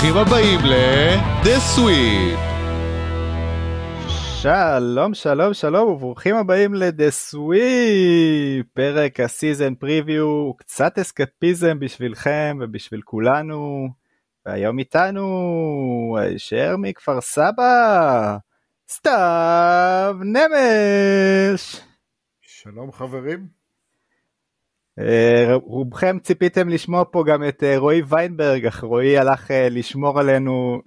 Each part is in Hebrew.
ברוכים הבאים ל-The Sweep. שלום שלום שלום וברוכים הבאים ל-The Sweep, פרק הסיזן פריוויו, קצת אסקפיזם בשבילכם ובשביל כולנו, והיום איתנו הישר מכפר סבא, סתיו נמש. שלום חברים. אה, רובכם ציפיתם לשמוע פה גם את אה, רועי ויינברג, אך רועי הלך אה, לשמור עלינו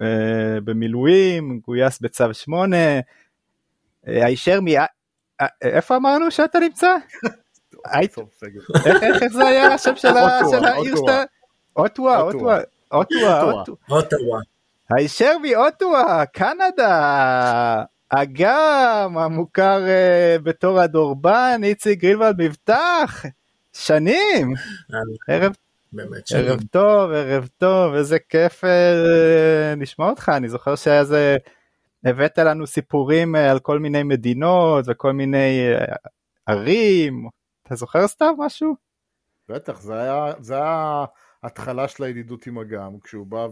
במילואים, גויס בצו 8. הישר מ... איפה אמרנו שאתה נמצא? איך זה היה השם של העיר שאתה... אוטווה, אוטווה, אוטווה, אוטווה. הישר מאוטווה, קנדה. אגם המוכר בתור הדורבן, איציק גרילוולד מבטח. שנים. ערב, באמת שנים. ערב טוב, ערב טוב, איזה כיף אה, לשמוע אותך, אני זוכר שהיה זה, הבאת לנו סיפורים אה, על כל מיני מדינות וכל מיני אה, ערים, אתה זוכר סתם משהו? בטח, זה היה, זה היה התחלה של הידידות עם אגם, כשהוא בא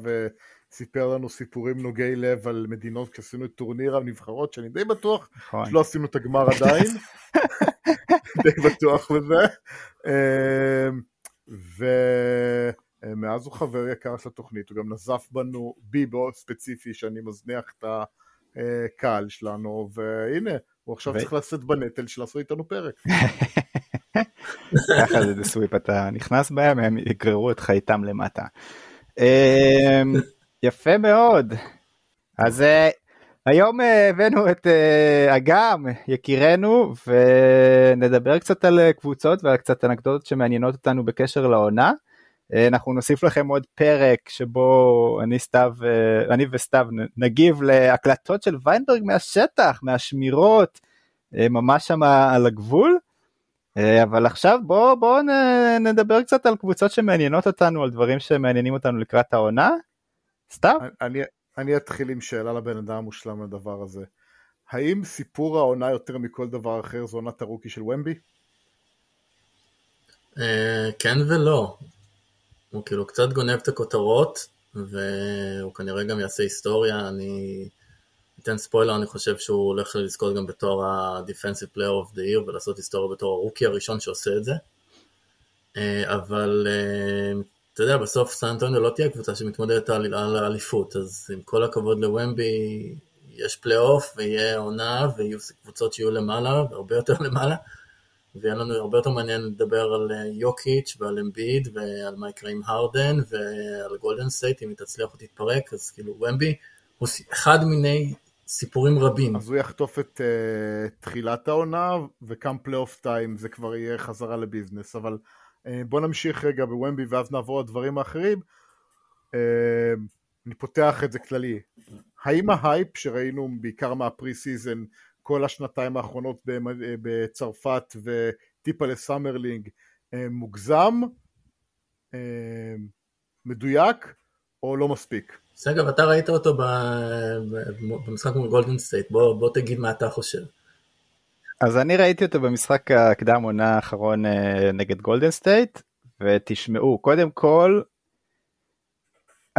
וסיפר לנו סיפורים נוגי לב על מדינות כשעשינו את טורניר הנבחרות, שאני די בטוח נכון. שלא עשינו את הגמר עדיין, די בטוח בזה, אמ, ומאז הוא חבר יקר של התוכנית, הוא גם נזף בנו, בי באופן ספציפי, שאני מזניח את הקהל שלנו, והנה, הוא עכשיו צריך לשאת בנטל של לעשות איתנו פרק. ככה זה בסוויפ, אתה נכנס בהם, הם יגררו אותך איתם למטה. יפה מאוד. אז אה, היום אה, הבאנו את אה, אגם, יקירנו, ונדבר קצת על קבוצות ועל קצת אנקדוטות שמעניינות אותנו בקשר לעונה. אנחנו נוסיף לכם עוד פרק שבו אני, סתיו, אני וסתיו נגיב להקלטות של ויינברג מהשטח, מהשמירות, ממש שם על הגבול. אבל עכשיו בואו בוא נדבר קצת על קבוצות שמעניינות אותנו, על דברים שמעניינים אותנו לקראת העונה. סתיו? אני, אני אתחיל עם שאלה לבן אדם המושלם לדבר הזה. האם סיפור העונה יותר מכל דבר אחר זו עונת הרוקי של ומבי? אה, כן ולא. הוא כאילו קצת גונב את הכותרות, והוא כנראה גם יעשה היסטוריה. אני אתן ספוילר, אני חושב שהוא הולך לזכות גם בתואר ה-Defensive Player of the Year ולעשות היסטוריה בתור הרוקי הראשון שעושה את זה. אה, אבל אה, אתה יודע, בסוף סן לא תהיה קבוצה שמתמודדת על, האליפות, אז עם כל הכבוד לוומבי, יש פלייאוף ויהיה עונה ויהיו קבוצות שיהיו למעלה, והרבה יותר למעלה, ויהיה לנו הרבה יותר מעניין לדבר על אה, יוקיץ' ועל אמביד ועל מה יקרה עם הרדן ועל גולדן סטייט, אם היא תצליח או תתפרק, אז כאילו וומבי הוא אחד מיני סיפורים רבים. אז הוא יחטוף את uh, תחילת העונה, וכאן playoff time זה כבר יהיה חזרה ל business, אבל... אה, בוא נמשיך רגע בוומבי ואז נעבור לדברים האחרים. אה, אני פותח את זה כללי. האם ההייפ שראינו בעיקר מה preseason כל השנתיים האחרונות אה, בצרפת וטיפה ל Summer League מוגזם, מדויק או לא מספיק? סגב, אתה ראית אותו במשחק מול גולדן סטייט, בוא, בוא תגיד מה אתה חושב. אז אני ראיתי אותו במשחק הקדם עונה האחרון אה, נגד גולדן סטייט, ותשמעו, קודם כל,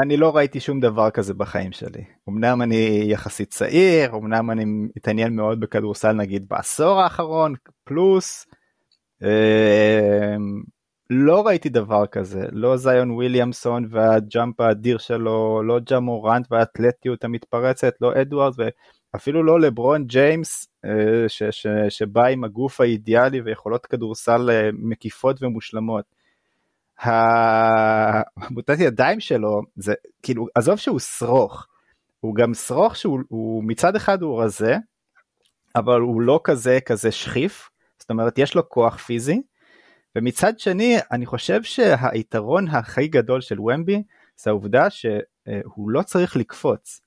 אני לא ראיתי שום דבר כזה בחיים שלי. אמנם אני יחסית צעיר, אמנם אני מתעניין מאוד בכדורסל נגיד בעשור האחרון, פלוס, אה, לא ראיתי דבר כזה, לא זאיון וויליאמסון וה jump האדיר שלו, לא ג'ה מוראנט והאתלטיות המתפרצת, לא אדוארד אפילו לא לברון ג'יימס אה, ש, ש, שבא עם הגוף האידיאלי ויכולות כדורסל אה, מקיפות ומושלמות. המוטת ידיים שלו זה כאילו עזוב שהוא שרוך הוא גם שרוך שהוא מצד אחד הוא רזה אבל הוא לא כזה כזה שכיף זאת אומרת יש לו כוח פיזי ומצד שני אני חושב שהיתרון הכי גדול של ומבי זה העובדה שהוא לא צריך לקפוץ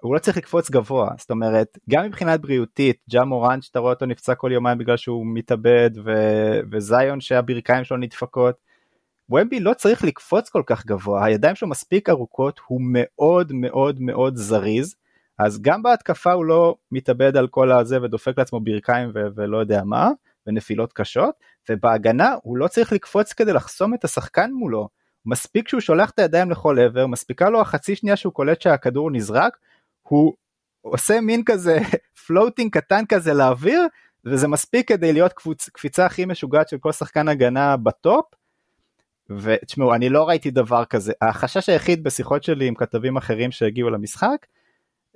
הוא לא צריך לקפוץ גבוה זאת אומרת גם מבחינת בריאותית ג'ה מורן שאתה רואה אותו נפצע כל יומיים בגלל שהוא מתאבד ו- וזיון שהברכיים שלו נדפקות. ומבי לא צריך לקפוץ כל כך גבוה הידיים שלו מספיק ארוכות הוא מאוד מאוד מאוד זריז אז גם בהתקפה הוא לא מתאבד על כל הזה ודופק לעצמו ברכיים ו- ולא יודע מה ונפילות קשות ובהגנה הוא לא צריך לקפוץ כדי לחסום את השחקן מולו מספיק שהוא שולח את הידיים לכל עבר, מספיקה לו החצי שנייה שהוא קולט שהכדור נזרק, הוא עושה מין כזה floating קטן כזה לאוויר, וזה מספיק כדי להיות קבוצ, קפיצה הכי משוגעת של כל שחקן הגנה ב top. ותשמעו, אני לא ראיתי דבר כזה. החשש היחיד בשיחות שלי עם כתבים אחרים שהגיעו למשחק,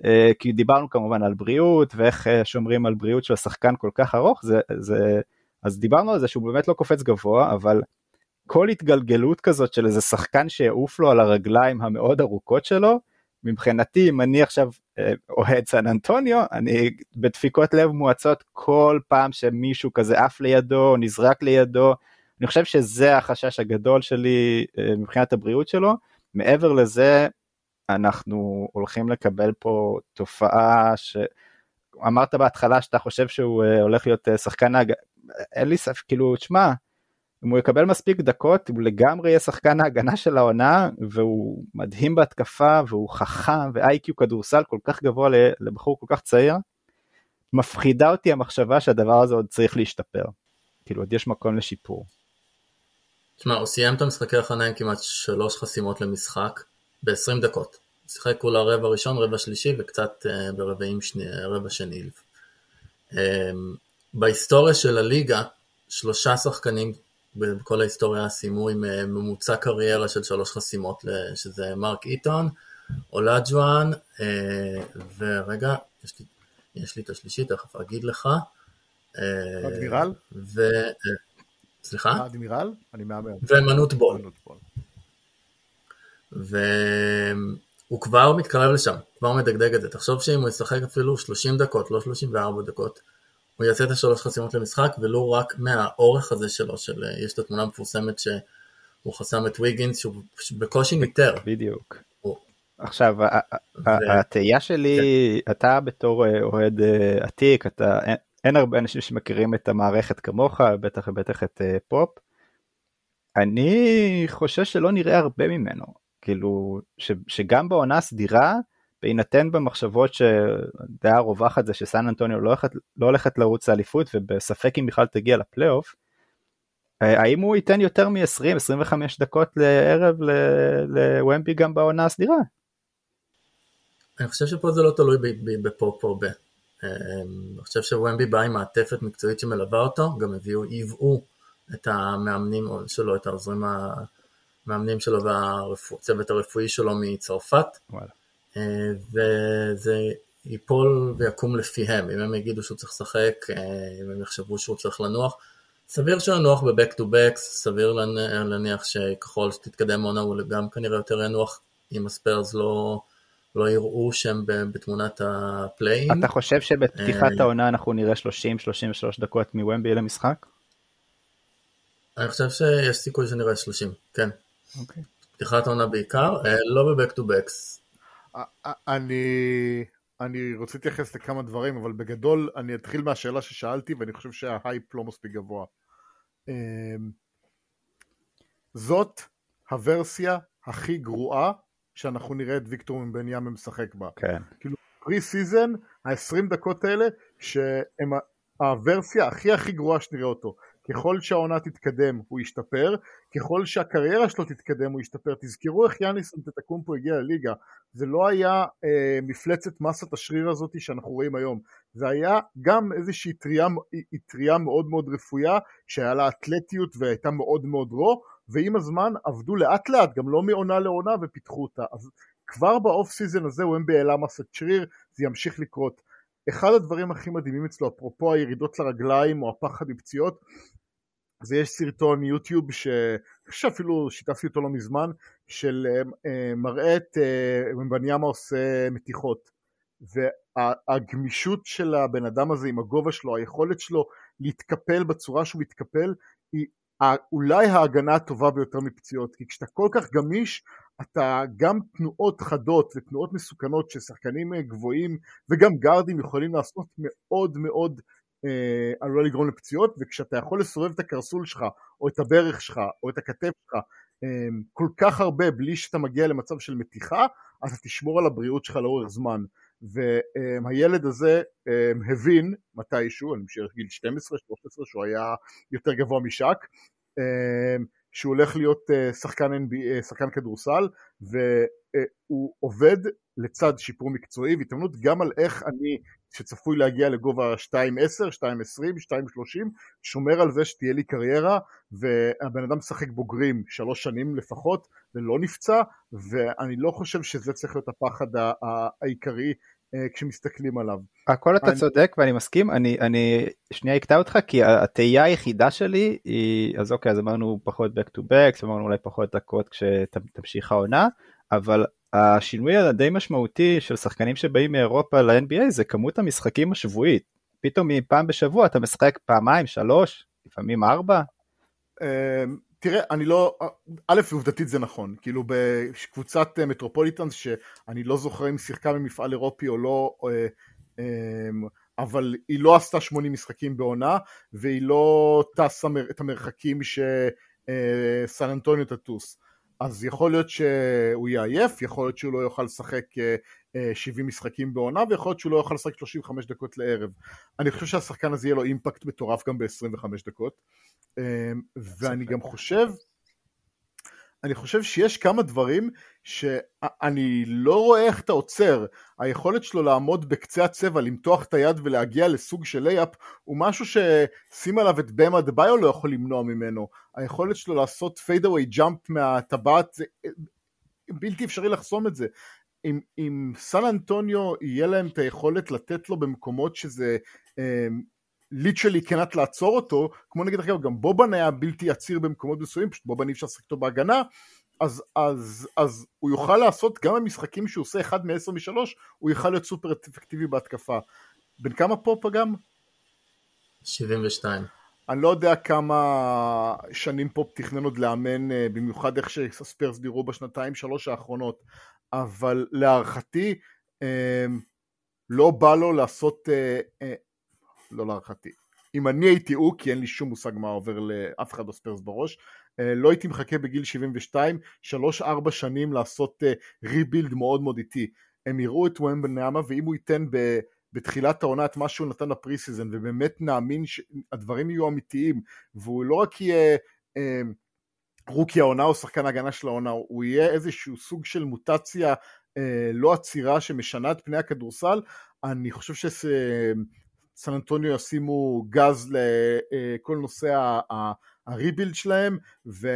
אה, כי דיברנו כמובן על בריאות ואיך אה, שומרים על בריאות של השחקן כל כך ארוך, זה, זה, אז דיברנו על זה שהוא באמת לא קופץ גבוה, אבל כל התגלגלות כזאת של איזה שחקן שיעוף לו על הרגליים המאוד ארוכות שלו, מבחינתי אם אני עכשיו אה, אוהד סן אנטוניו, אני בדפיקות לב מואצות כל פעם שמישהו כזה עף לידו, נזרק לידו, אני חושב שזה החשש הגדול שלי מבחינת הבריאות שלו. מעבר לזה, אנחנו הולכים לקבל פה תופעה שאמרת בהתחלה שאתה חושב שהוא אה, הולך להיות אה, שחקן ההג... אין לי ספק, כאילו, תשמע, אם הוא יקבל מספיק דקות, הוא לגמרי יהיה שחקן ההגנה של העונה, והוא מדהים בהתקפה, והוא חכם, ואיי-קיו כדורסל כל כך גבוה לבחור כל כך צעיר. מפחידה אותי המחשבה שהדבר הזה עוד צריך להשתפר. כאילו, עוד יש מקום לשיפור. תשמע, הוא סיים את המשחקי הכנה עם כמעט שלוש חסימות למשחק. ב-20 דקות. שיחק כולה רבע ראשון, רבע שלישי וקצת uh, ברבעים שני, רבע שני. Um, בהיסטוריה של הליגה, שלושה שחקנים בכל ההיסטוריה סיימו עם uh, ממוצע קריירה של שלוש חסימות, שזה מרק איטון, אולג'ואן, uh, ורגע, יש לי, יש לי את השלישי, תכף אגיד לך. אדמירל? ו... סליחה? אדמירל? אני מהמר. ומנות בול. והוא כבר מתקרב לשם, כבר מדגדג את זה. תחשוב שאם הוא ישחק אפילו 30 דקות, לא 34 דקות, הוא יעשה את השלוש חסימות למשחק, ולו רק מהאורך הזה שלו, של, יש את התמונה המפורסמת שהוא חסם את ויגינס, שהוא בקושי ניטר. בדיוק. עכשיו, התהייה שלי, כן. אתה בתור אה, אוהד אה, עתיק, אתה, אין הרבה אנשים שמכירים את המערכת כמוך, בטח ובטח את אה, פופ. אני חושש שלא נראה הרבה ממנו. כאילו ש, שגם בעונה הסדירה בהינתן במחשבות שדעה רווחת זה שסן אנטוניו לא הולכת, לא הולכת לרוץ לאליפות ובספק אם בכלל תגיע לפלייאוף. אה, האם הוא ייתן יותר מ-20-25 דקות לערב לוומבי גם בעונה הסדירה? אני חושב שפה זה לא תלוי בפופ או ב... אה, אני חושב שוומבי בא עם מעטפת מקצועית שמלווה אותו, גם הביאו, ייבאו את המאמנים שלו, את העוזרים המאמנים שלו והצוות הרפואי שלו מצרפת, וואלה. אה, וזה ייפול ויקום לפיהם, אם הם יגידו שהוא צריך לשחק, אה, אם הם יחשבו שהוא צריך לנוח, סביר שינוח ב back to back, סביר להניח שככל שתתקדם עונה הוא גם כנראה יותר ינוח אם הספיירס לא, לא יראו שהם בתמונת ה play-in. אתה חושב שבפתיחת אה, העונה אנחנו נראה 30-33 דקות מוומבי למשחק? אני חושב שיש סיכוי שנראה 30, כן. אוקיי. פתיחת עונה בעיקר, לא ב back to backs. אני... אני רוצה להתייחס לכמה דברים, אבל בגדול אני אתחיל מהשאלה ששאלתי, ואני חושב שההייפ לא מספיק גבוה. אמ, זאת הוורסיה הכי גרועה שאנחנו נראה את ויקטור וומבניאמה משחק בה. כן. כאילו, preseason, ה-20 דקות האלה, שהם הוורסיה הכי הכי גרועה שנראה אותו. ככל שהעונה תתקדם הוא ישתפר, ככל שהקריירה שלו תתקדם הוא ישתפר. תזכרו איך יאניס אנטטקומפו הגיע לליגה, זה לא היה אה, מפלצת מסת השריר הזאת שאנחנו רואים היום, זה היה גם איזושהי טריה מאוד מאוד רפויה, שהיה לה אתלטיות והייתה מאוד מאוד רו, ועם הזמן עבדו לאט לאט, גם לא מעונה לעונה ופיתחו אותה. אז כבר ב offseason הזה הוא העלה מסת שריר, זה ימשיך לקרות. אחד הדברים הכי מדהימים אצלו, אפרופו הירידות לרגליים או הפחד מפציעות, זה יש סרטון יוטיוב שאפילו שיתפתי אותו לא מזמן, של uh, מראה את וומבניאמה uh, עושה מתיחות. והגמישות של הבן אדם הזה עם הגובה שלו, היכולת שלו להתקפל בצורה שהוא מתקפל, היא אולי ההגנה הטובה ביותר מפציעות, כי כשאתה כל כך גמיש, אתה גם תנועות חדות ותנועות מסוכנות ששחקנים גבוהים וגם גארדים יכולים לעשות מאוד מאוד אה, עלולה לגרום לפציעות, וכשאתה יכול לסובב את הקרסול שלך, או את הברך שלך, או את הכתף שלך, אה, כל כך הרבה בלי שאתה מגיע למצב של מתיחה, אתה תשמור על הבריאות שלך לאורך זמן. והילד הזה אה, הבין מתישהו, אני משער גיל 12-13 שהוא היה יותר גבוה משאק, אה, שהוא הולך להיות שחקן, NBA, שחקן כדורסל, והוא עובד לצד שיפור מקצועי והתאמנות גם על איך אני, שצפוי להגיע לגובה 2.10, 2.20, 2.30, שומר על זה שתהיה לי קריירה, והבן אדם משחק בוגרים שלוש שנים לפחות, ולא נפצע, ואני לא חושב שזה צריך להיות הפחד העיקרי אה, כשמסתכלים עליו. הכל אתה אני... צודק ואני מסכים, אני, אני שנייה אקטע אותך כי התהייה היחידה שלי היא, אז אוקיי אז אמרנו פחות back to back, אמרנו אולי פחות דקות כשתמשיך העונה, אבל השינוי הדי משמעותי של שחקנים שבאים מאירופה ל-NBA זה כמות המשחקים השבועית. פתאום מפעם בשבוע אתה משחק פעמיים, שלוש, לפעמים ארבע. אמ, תראה, אני לא, א', עובדתית זה נכון, כאילו בקבוצת אה, מטרופוליטנס שאני לא זוכר אם שיחקה במפעל אירופי או לא, אה, אבל היא לא עשתה 80 משחקים בעונה, והיא לא טסה את המרחקים שסן אה, אנטוניו תטוס. אז יכול להיות שהוא יהיה עייף, יכול להיות שהוא לא יוכל לשחק 70 משחקים בעונה, ויכול להיות שהוא לא יוכל לשחק 35 דקות לערב. אני חושב שהשחקן הזה יהיה לו אימפקט מטורף גם ב-25 דקות. אמ, ואני גם חושב, אני חושב שיש כמה דברים שאני לא רואה איך אתה עוצר. היכולת שלו לעמוד בקצה הצבע, למתוח את היד ולהגיע לסוג של layup, הוא משהו ששים עליו את באם אדבאיו לא יכול למנוע ממנו. היכולת שלו לעשות fadeaway jump מהטבעת, זה בלתי אפשרי לחסום את זה. אם, אם סן אנטוניו יהיה להם את היכולת לתת לו במקומות שזה אמ, ליטרלי כנת לעצור אותו, כמו נגיד אגב גם בובן היה בלתי עציר במקומות מסוימים, פשוט בובן אי אפשר לשחק אותו בהגנה, אז, אז, אז הוא יוכל לעשות גם במשחקים שהוא עושה אחד מ-10 מ-3, הוא יוכל להיות סופר אפקטיבי בהתקפה. בין כמה פופ גם? 72. אני לא יודע כמה שנים פופ תכנן עוד לאמן, אה, במיוחד איך שספיירס דירו בשנתיים שלוש האחרונות, אבל להערכתי אה, לא בא לו לעשות אה, לא להערכתי. אם אני הייתי הוא, כי אין לי שום מושג מה עובר לאף אחד בספיירס בראש, אה, לא הייתי מחכה בגיל 72, 3-4 שנים לעשות rebuild אה, מאוד מאוד איטי. הם יראו את וומבניאמה, ואם הוא ייתן. בתחילת העונה את מה שהוא נתן ל preseason, ובאמת נאמין שהדברים יהיו אמיתיים, והוא לא רק יהיה אה, rookie העונה או שחקן ההגנה של העונה, הוא יהיה איזשהו סוג של מוטציה לא עצירה שמשנה את פני הכדורסל, אני חושב סן אנטוניו ישימו גז לכל נושא ה rebuild שלהם ו,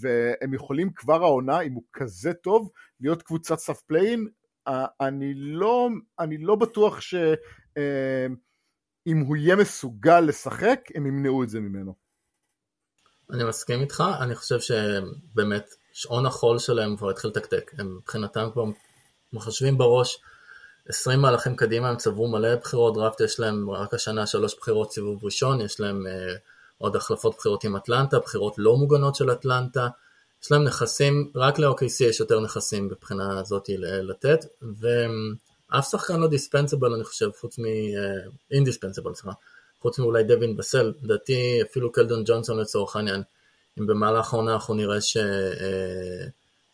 והם יכולים כבר העונה אם הוא כזה טוב להיות קבוצת סף play-in. אני לא, אני לא בטוח שאם הוא יהיה מסוגל לשחק הם ימנעו את זה ממנו. אני מסכים איתך, אני חושב שבאמת שעון החול שלהם כבר התחיל לתקתק, הם מבחינתם כבר מחשבים בראש 20 מהלכים קדימה הם צברו מלא בחירות דראפט, יש להם רק השנה שלוש בחירות סיבוב ראשון, יש להם אה, עוד החלפות בחירות עם אטלנטה, בחירות לא מוגנות של אטלנטה, יש להם נכסים, רק ל-OKC יש יותר נכסים מבחינה הזאת לתת, ואף שחקן לא דיספנסיבל אני חושב, חוץ מ... אינדיספנסיבל, אה, סליחה, חוץ מאולי דווין בסל, לדעתי אפילו קלדון ג'ונסון לצורך העניין, אם במהלך העונה אנחנו נראה ש... אה,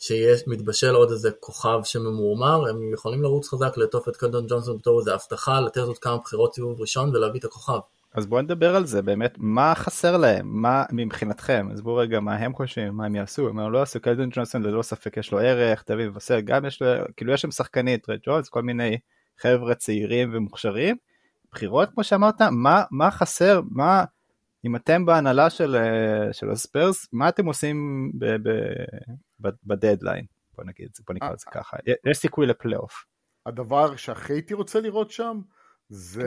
שיש, מתבשל עוד איזה כוכב שממורמר, הם יכולים לרוץ חזק לעטוף את קלדון ג'ונסון בתור איזה הבטחה, לתת עוד כמה בחירות סיבוב ראשון ולהביא את הכוכב. אז בואו נדבר על זה באמת, מה חסר להם, מה מבחינתכם, אז בואו רגע מה הם חושבים, מה הם יעשו, הם לא עשו קלדון ג'ונסון ללא ספק יש לו ערך, דוד וסל גם יש לו, כאילו יש שם שחקנית, רד ג'ונס, כל מיני חבר'ה צעירים ומוכשרים, בחירות כמו שאמרת, מה, מה חסר, מה, אם אתם בהנהלה של, אה, של הספיירס, מה אתם עושים בדדליין? בוא נגיד, בוא נקרא לזה ככה. יש סיכוי לפלייאוף. הדבר שהכי הייתי רוצה לראות שם, זה...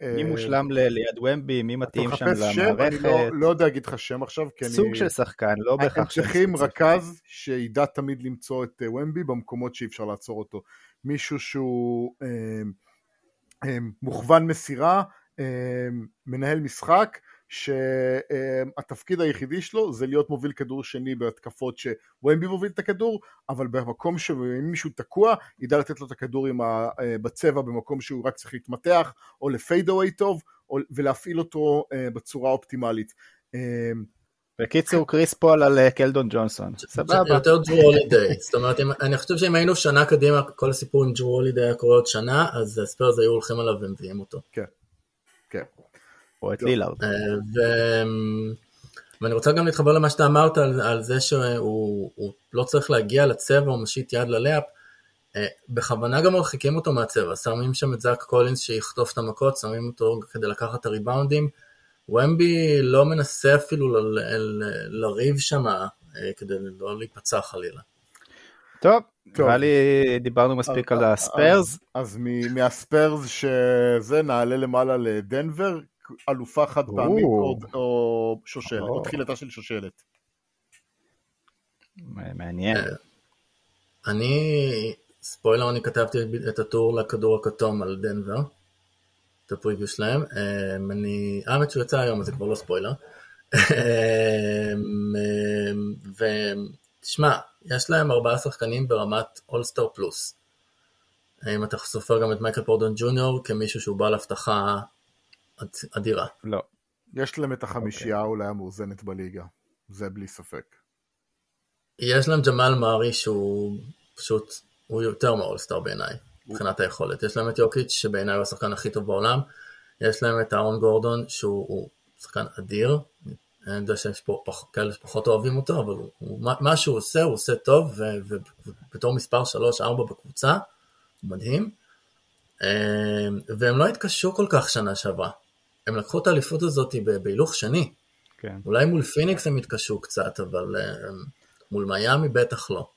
כן. אה, מי מושלם ליד ומבי, מי מתאים שם למערכת. אני לא, לא יודע להגיד לך שם עכשיו, כי אני... סוג של שחקן, לא בהכרח שם. הם צריכים רכז שידע תמיד למצוא את אה, ומבי במקומות שאי אפשר לעצור אותו. מישהו שהוא אה, אה, מוכוון מסירה, אה, מנהל משחק, שהתפקיד היחידי שלו זה להיות מוביל כדור שני בהתקפות שוומבי מוביל את הכדור, אבל במקום שמישהו תקוע, ידע לתת לו את הכדור עם ה... אה, בצבע במקום שהוא רק צריך להתמתח, או ל fadeaway טוב, או... ולהפעיל אותו אה, בצורה אופטימלית. אה, בקיצור קריס פול על קלדון ג'ונסון, סבבה. יותר ג'רו הולידיי, זאת אומרת אני חושב שאם היינו שנה קדימה, כל הסיפור עם ג'רו הולידיי היה קורה עוד שנה, אז הספרס היו הולכים עליו ומביאים אותו. כן, כן. או את לילארד. אה, ואני רוצה גם להתחבר למה שאתה אמרת על, על זה שהוא לא צריך להגיע לצבע, הוא מושיט יד ל layup. אה, בכוונה גם מרחיקים אותו מהצבע, שמים שם את זאק קולינס שיחטוף את המכות, שמים אותו כדי לקחת את הריבאונדים. ומבי לא מנסה אפילו ל- ל- לריב שם אה, כדי לא להיפצע חלילה. טוב, טוב. נראה לי דיברנו מספיק על הספרס. אז, אז מהספרס שזה נעלה למעלה לדנבר, אלופה חד פעמית או, או. שושלת, או או. תחילתה של שושלת. מעניין. אה, אני, ספוילר, אני כתבתי את הטור לכדור הכתום על דנבר, את הפריוויו שלהם. אה, אני, האמת שהוא יצא היום, אז זה כבר לא ספוילר. אה, ותשמע, יש להם ארבעה שחקנים ברמת אולסטאר פלוס. אם אתה סופר גם את מייקל פורדון ג'וניור כמישהו שהוא בעל הבטחה אד- אדירה. לא. יש להם את החמישייה אוקיי. אולי המאוזנת בליגה, זה בלי ספק. יש להם ג'מאל מארי שהוא פשוט, הוא יותר מאולסטאר בעיניי, מבחינת היכולת. יש להם את יוקיץ' שבעיניי הוא השחקן הכי טוב בעולם. יש להם את אהרון גורדון שהוא הוא שחקן אדיר. אני יודע שיש פה פח, כאלה שפחות אוהבים אותו, אבל הוא, הוא, מה- שהוא עושה, הוא עושה טוב, ו- ו- ובתור מספר 3-4 בקבוצה, הוא מדהים. אה, והם לא התקשו כל כך שנה שעברה. הם לקחו את האליפות הזאת בהילוך שני. כן. אולי מול פיניקס הם התקשו קצת, אבל אה, מול מיאמי בטח לא.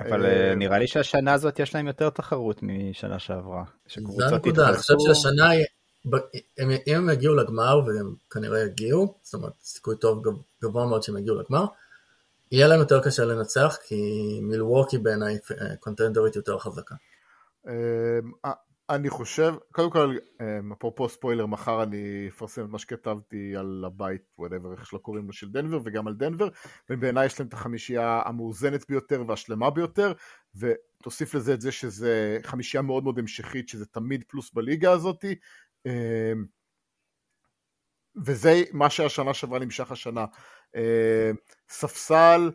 אבל אה, אה, נראה לי שהשנה הזאת יש להם יותר תחרות משנה שעברה. זה הנקודה, אני חושב. שהשנה, אם הם יגיעו לגמר, והם כנראה יגיעו, זאת אומרת, סיכוי טוב גב- גבוה מאוד שהם יגיעו לגמר, יהיה להם יותר קשה לנצח, כי מילווקי בעיניי קונטנדרית יותר חזקה. אני חושב, קודם כל, אמ, אפרופו ספוילר, מחר אני אפרסם את מה שכתבתי על הבית, whatever, איך שלא קוראים לו, של דנבר, וגם על דנבר, ובעיניי יש להם את החמישייה המאוזנת ביותר והשלמה ביותר, ותוסיף לזה את זה שזה חמישייה מאוד מאוד המשכית, שזה תמיד פלוס בליגה הזאתי, אמ, וזה מה שהשנה שעברה נמשך השנה. אמ, ספסל,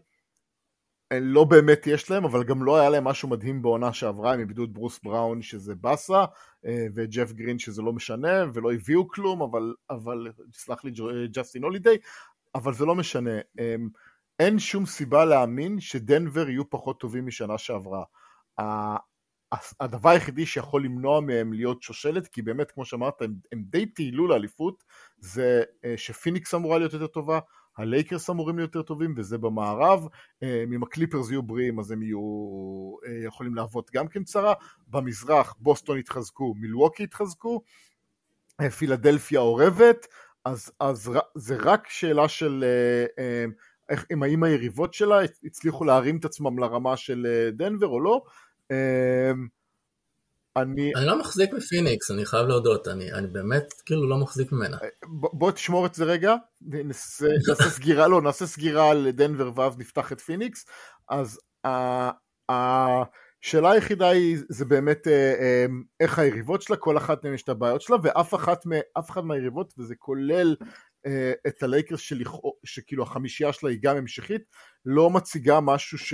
לא באמת יש להם, אבל גם לא היה להם משהו מדהים בעונה שעברה, הם איבדו את ברוס בראון שזה באסה, אה, וג'ף גרין שזה לא משנה, ולא הביאו כלום, אבל, אבל סלח לי אה, ג'סטין הולידיי, אבל זה לא משנה. אמ, אין שום סיבה להאמין שדנבר יהיו פחות טובים משנה שעברה. הדבר היחידי שיכול למנוע מהם להיות שושלת, כי באמת, כמו שאמרת, הם, הם די טיילו לאליפות, זה אה, שפיניקס אמורה להיות יותר טובה, הלייקרס אמורים להיות יותר טובים, וזה במערב. אה, אם הקליפרס יהיו בריאים, אז הם יהיו אה, יכולים להוות גם כן צרה. במזרח, בוסטון התחזקו, מילווקי התחזקו, אה, פילדלפיה אורבת, אז, אז זה רק שאלה של אה, איך, אם האם היריבות שלה הצליחו להרים את עצמם לרמה של אה, דנבר או לא. אה, אני, אני לא מחזיק מפיניקס, אני חייב להודות, אני, אני באמת כאילו לא מחזיק ממנה. ב- בוא תשמור את זה רגע, נעשה, נעשה סגירה, לא, נעשה סגירה על דנבר ואז נפתח את פיניקס. אז ה- השאלה היחידה היא, זה באמת אה, אה, איך היריבות שלה, כל אחת מהן יש את הבעיות שלה, ואף אחת, אף אחת מהיריבות, וזה כולל אה, את הלייקרס שלכאו- שכאילו החמישייה שלה היא גם המשכית, לא מציגה משהו ש...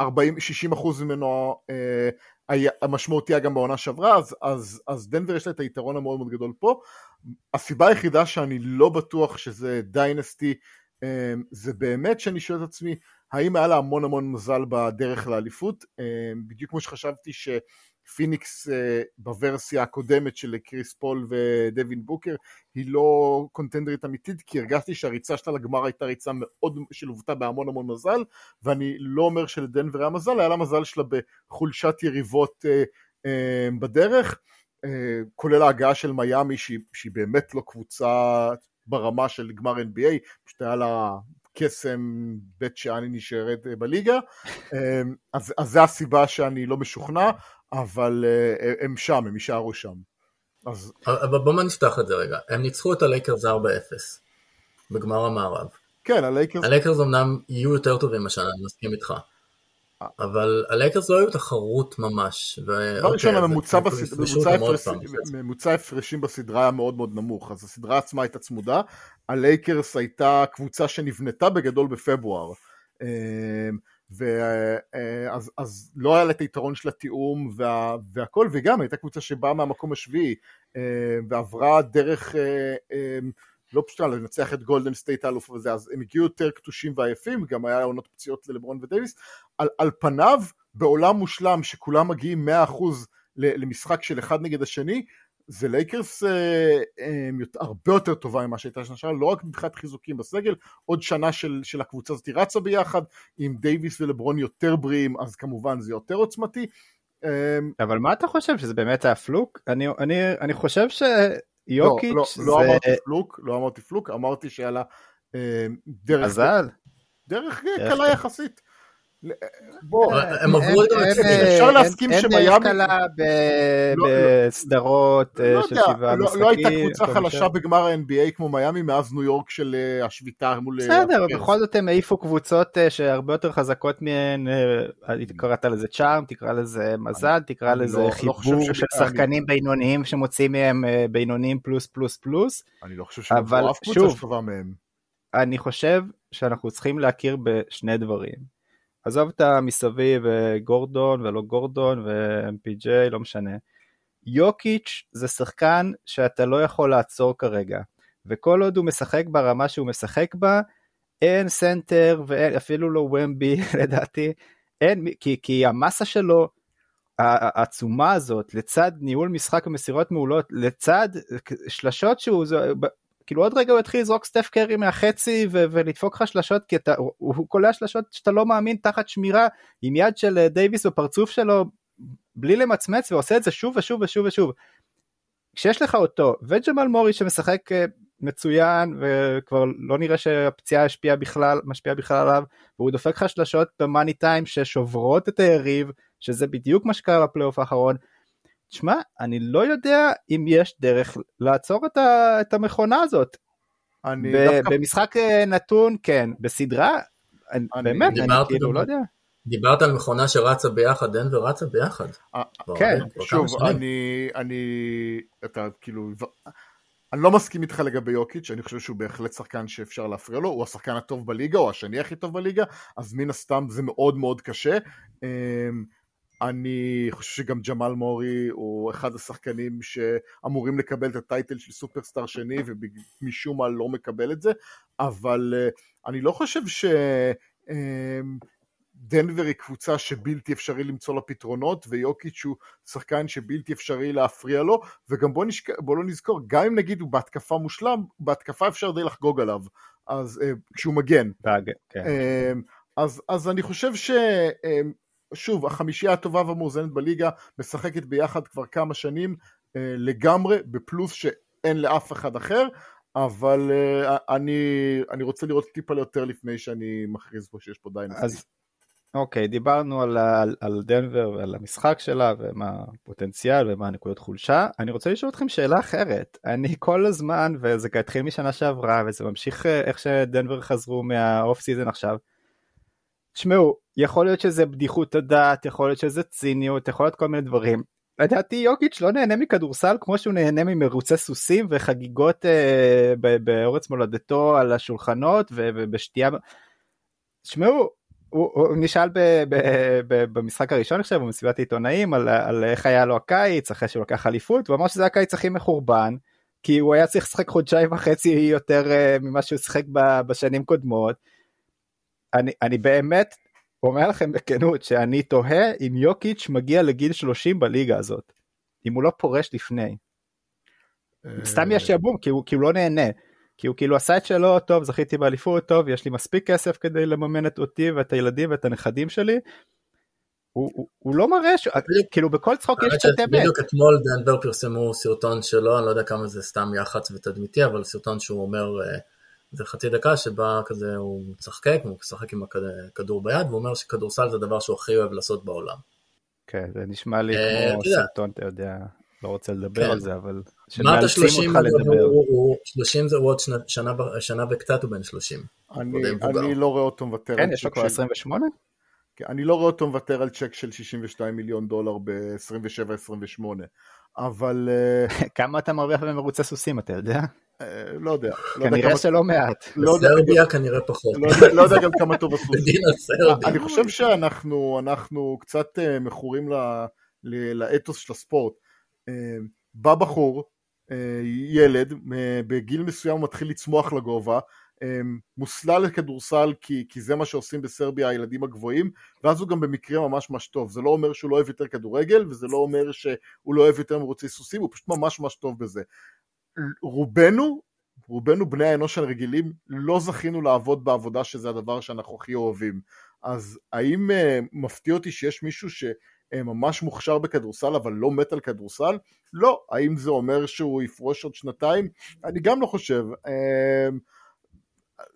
אה, 40-60% ממנו אה, היה, המשמעותי גם בעונה שעברה, אז, אז, אז דנבר יש לה את היתרון המאוד מאוד גדול פה. הסיבה היחידה שאני לא בטוח שזה dynasty, אה, זה באמת שאני שואל את עצמי, האם היה לה המון המון מזל בדרך לאליפות? אה, בדיוק כמו שחשבתי שפיניקס אה, בוורסיה הקודמת של קריס פול ודווין בוקר, היא לא קונטנדרית אמיתית, כי הרגשתי שהריצה שלה לגמר הייתה ריצה מאוד שלוותה בהמון המון מזל, ואני לא אומר שלדנבר היה מזל, היה לה מזל שלה בחולשת יריבות אה, אה, בדרך, כולל ההגעה של מיאמי שהיא, שהיא באמת לא קבוצה ברמה של גמר NBA, פשוט היה לה קסם בית שאני נשארת בליגה, אז, אז זה הסיבה שאני לא משוכנע, אבל אה, הם שם, הם יישארו שם. אז אבל בוא נפתח את זה רגע, הם ניצחו את הלייקרס 4-0 בגמר המערב. כן, הלייקרס הלייקרס אמנם יהיו יותר טובים השנה, אני מסכים איתך. אבל הלייקרס לא היו תחרות ממש. דבר ראשון, ממוצע ההפרשים בסדרה היה מאוד מאוד נמוך, אז הסדרה עצמה הייתה צמודה, הלייקרס הייתה קבוצה שנבנתה בגדול בפברואר. אמ, ו- אה, אז, אז לא היה לה את היתרון של התיאום וה, והכל, וגם הייתה קבוצה שבאה מהמקום השביעי אה, ועברה דרך אה, אה, לא פשוטה לנצח את גולדן סטייט האלוף וזה, אז הם הגיעו יותר כתושים ועייפים, גם היה עונות פציעות ללברון ודייוויס, על, על פניו בעולם מושלם שכולם מגיעים 100% למשחק של אחד נגד השני, זה לייקרס אה, אה, הרבה יותר טובה ממה שהייתה שנה שעברה, לא רק מבחינת חיזוקים בסגל, עוד שנה של, של הקבוצה הזאת רצה ביחד, עם דייוויס ולברון יותר בריאים, אז כמובן זה יותר עוצמתי. אה, אבל מה אתה חושב, שזה באמת היה פלוק? אני, אני, אני חושב שיוקיץ' לא, לא, זה... לא אמרתי פלוק, לא אמרתי פלוק, אמרתי שהיה לה אה, דרך... מזל. דרך קלה יחסית. בוא, הם עברו את זה, אפשר להסכים שמיאמי... אין דרך קלה בסדרות לא של יודע, שבעה לא- משחקים. לא הייתה קבוצה חלשה? בגמר ה-NBA כמו מיאמי מאז ניו יורק של אה, השביתה מול... אה, בסדר. בכל זאת הם העיפו קבוצות אה, שהרבה יותר חזקות מהן, אה, קראת לזה צ'ארם, תקרא לזה מזל, תקרא אני לזה לא- לא חיבור חושב של שחקנים בינוניים שמוצאים מהם אה, בינוניים פלוס פלוס פלוס. אני לא חושב אבל שבאף קבוצה שטובה מהם. אני חושב שאנחנו צריכים להכיר בשני דברים. עזוב את המסביב אה, גורדון ולא גורדון ו-MPJ, לא משנה. יוקיץ' זה שחקן שאתה לא יכול לעצור כרגע, וכל עוד הוא משחק ברמה שהוא משחק בה, אין סנטר ואפילו לא ומבי לדעתי, אין, כי, כי המסה שלו, העצומה הזאת, לצד ניהול משחק ומסירות מעולות, לצד שלשות שהוא, כאילו עוד רגע הוא יתחיל לזרוק סטף קרי מהחצי ו- ולדפוק לך שלשות כי אתה, הוא, הוא קולע שלשות שאתה לא מאמין תחת שמירה עם יד של אה, דייוויס בפרצוף שלו בלי למצמץ ועושה את זה שוב ושוב ושוב ושוב. כשיש לך אותו וג'מאל מורי שמשחק אה, מצוין וכבר לא נראה שהפציעה השפיעה בכלל משפיעה בכלל עליו והוא דופק לך שלשות במאני טיים ששוברות את היריב שזה בדיוק מה שקרה בפלייאוף האחרון. תשמע, אני לא יודע אם יש דרך לעצור את, ה, את המכונה הזאת. אני ב, דווקא... במשחק אה, נתון, כן. בסדרה, אני, באמת, אני כאילו לא יודע. דיברת על מכונה שרצה ביחד, דנבר רצה ביחד. אה, כבר כן, שוב. אני, אני, אתה כאילו, אני לא מסכים איתך לגבי יוקיץ', אני חושב שהוא בהחלט שחקן שאפשר להפריע לו, הוא השחקן הטוב בליגה, הוא השני הכי טוב בליגה, אז מן הסתם זה מאוד מאוד קשה. אמ, אני חושב שגם ג'מאל מורי הוא אחד השחקנים שאמורים לקבל את הטייטל של סופרסטאר שני ומשום מה לא מקבל את זה, אבל אה, אני לא חושב ש... אמ, היא קבוצה שבלתי אפשרי למצוא לה פתרונות, ויוקיץ' הוא שחקן שבלתי אפשרי להפריע לו, וגם בוא, נשק... בוא לא נזכור, גם אם נגיד הוא בהתקפה מושלם, בהתקפה אפשר די לחגוג עליו, אז אה, כשהוא מגן. כן. אה, אז, אז אני חושב ש... אה, שוב, החמישייה הטובה והמאוזנת בליגה משחקת ביחד כבר כמה שנים אה, לגמרי, בפלוס שאין לאף אחד אחר, אבל אה, אני, אני רוצה לראות טיפה יותר לפני שאני מכריז פה שיש פה דיינסטי. אז אוקיי, דיברנו על, על, על דנבר ועל המשחק שלה ומה הפוטנציאל ומה הנקודות חולשה. אני רוצה לשאול אתכם שאלה אחרת. אני כל הזמן, וזה התחיל משנה שעברה וזה ממשיך אה, איך שדנבר חזרו מהאוף סיזון עכשיו. תשמעו, יכול להיות שזה בדיחות הדעת, יכול להיות שזה ציניות, יכול להיות כל מיני דברים. לדעתי יוקיץ' לא נהנה מכדורסל כמו שהוא נהנה ממרוצי סוסים וחגיגות אה, בארץ מולדתו על השולחנות ובשתייה. תשמעו, הוא, הוא נשאל ב, ב, ב, במשחק הראשון עכשיו במסיבת העיתונאים על, על איך היה לו הקיץ אחרי שהוא לקח אליפות הוא אמר שזה הקיץ הכי מחורבן כי הוא היה צריך לשחק חודשיים וחצי יותר uh, ממה שהוא שיחק בשנים קודמות. אני, אני באמת אומר לכם בכנות שאני תוהה אם יוקיץ' מגיע לגיל 30 בליגה הזאת אם הוא לא פורש לפני. סתם יש שעבום כי כי הוא לא נהנה. כי הוא כאילו עשה את שלו, טוב זכיתי באליפות, טוב יש לי מספיק כסף כדי לממן את אותי ואת הילדים ואת הנכדים שלי. הוא, לא מראה, ש... כאילו בכל צחוק יש קצת אמת. שבדיוק אתמול דנבר פרסמו סרטון שלו, אני לא יודע כמה זה סתם יח"צ ותדמיתי, אבל סרטון שהוא אומר, אה, זה חצי דקה שבה כזה הוא משחק, הוא משחק עם הכדור ביד, והוא אומר שכדורסל זה הדבר שהוא הכי אוהב לעשות בעולם. כן, זה נשמע לי אה, כמו. סרטון, אתה יודע, לא רוצה לדבר כן. על זה, אבל שמאלצים 30, אותך לדבר. הוא- הוא- 30 זה עוד שנה- וקצת הוא בן 30. אני, לא רואה אותו מוותר כן, יש לו כבר של... 28? כן, אני לא רואה אותו מוותר על צ'ק של 62 מיליון דולר ב-27-28, אבל אה, כמה אתה מרוויח במרוצי סוסים, אתה יודע? אה, לא יודע. לא יודע כנראה שלא מעט. לא יודע- בסרביה כנראה פחות. לא יודע- לא יודע גם כמה טוב הסרבי. אני חושב שאנחנו אנחנו קצת אה, מכורים ל- ל- לאתוס של הספורט. אה, בא בחור, ילד, בגיל מסוים הוא מתחיל לצמוח לגובה, מוסלל לכדורסל כי, כי זה מה שעושים בסרביה הילדים הגבוהים ואז הוא גם במקרה ממש ממש טוב זה לא אומר שהוא לא אוהב יותר כדורגל וזה לא אומר שהוא לא אוהב יותר מרוצי סוסים הוא פשוט ממש ממש טוב בזה רובנו רובנו בני האנוש הרגילים לא זכינו לעבוד בעבודה שזה הדבר שאנחנו הכי אוהבים אז האם uh, מפתיע אותי שיש מישהו שממש מוכשר בכדורסל אבל לא מת על כדורסל? לא. האם זה אומר שהוא יפרוש עוד שנתיים? אני גם לא חושב. Uh,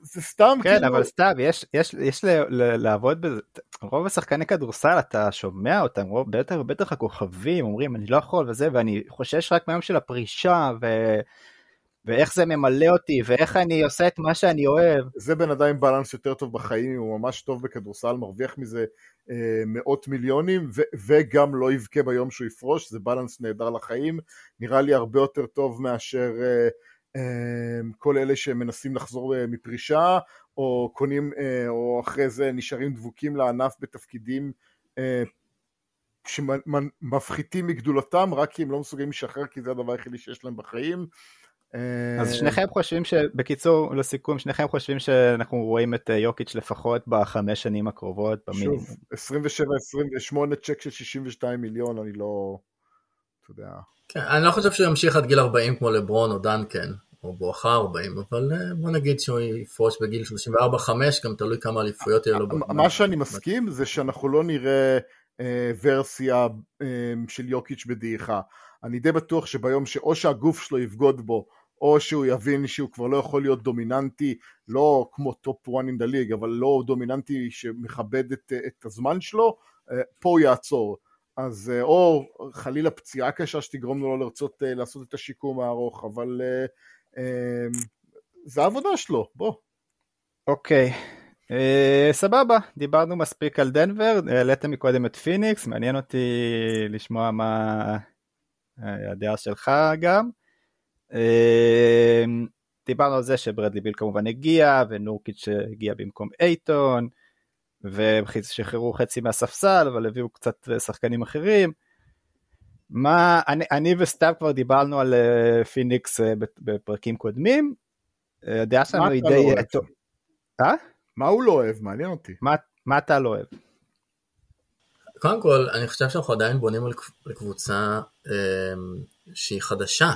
זה סתם כן כאילו... אבל סתם יש יש יש ל, ל, לעבוד בזה רוב השחקני כדורסל אתה שומע אותם רוב בטח בטח הכוכבים אומרים אני לא יכול וזה ואני חושש רק מהיום של הפרישה ו... ואיך זה ממלא אותי ואיך אני עושה את מה שאני אוהב. זה בן אדם עם בלנס יותר טוב בחיים הוא ממש טוב בכדורסל מרוויח מזה אה, מאות מיליונים ו- וגם לא יבכה ביום שהוא יפרוש זה בלנס נהדר לחיים נראה לי הרבה יותר טוב מאשר אה, כל אלה שמנסים לחזור אה, מפרישה, או קונים, אה, או אחרי זה נשארים דבוקים לענף בתפקידים אה, שמפחיתים מגדולתם רק כי הם לא מסוגלים לשחרר כי זה הדבר היחידי שיש להם בחיים. אז שניכם חושבים שבקיצור לסיכום שניכם חושבים שאנחנו רואים את יוקיץ' לפחות בחמש שנים הקרובות במינימום. שוב 27-28 צ'ק של 62 מיליון אני לא, אתה יודע. כן, אני לא חושב שהוא ימשיך עד גיל 40 כמו לברון או דנקן. או בואכה 40, אבל אה, בוא נגיד שהוא יפרוש בגיל 34-5, גם תלוי כמה אליפויות יהיו לו. מה שאני מסכים זה שאנחנו לא נראה אה, ורסיה אה, של יוקיץ' בדעיכה. אני די בטוח שביום שאו שהגוף שלו יבגוד בו, או שהוא יבין שהוא כבר לא יכול להיות דומיננטי, לא כמו top 1 in the league, אבל לא דומיננטי שמכבד את, את הזמן שלו, פה הוא יעצור. אז או חלילה פציעה קשה שתגרום לו לא לרצות לעשות את השיקום הארוך, אבל זה העבודה שלו, בוא. אוקיי, uh, סבבה, דיברנו מספיק על דנבר, העליתם מקודם את פיניקס, מעניין אותי לשמוע מה הדעה שלך גם. Uh, דיברנו על זה שברדלי ביל כמובן הגיע, ונורקיץ' הגיע במקום אייטון, ושחררו חצי מהספסל, אבל הביאו קצת שחקנים אחרים. מה, אני, אני וסתיו כבר דיברנו על uh, פיניקס uh, בפרקים קודמים, אה, הדעה שלנו היא לא די... טוב. אה? מה הוא לא אוהב? מעניין אותי. מה, מה אתה לא אוהב? קודם כל, אני חושב שאנחנו עדיין בונים על קבוצה um, שהיא חדשה.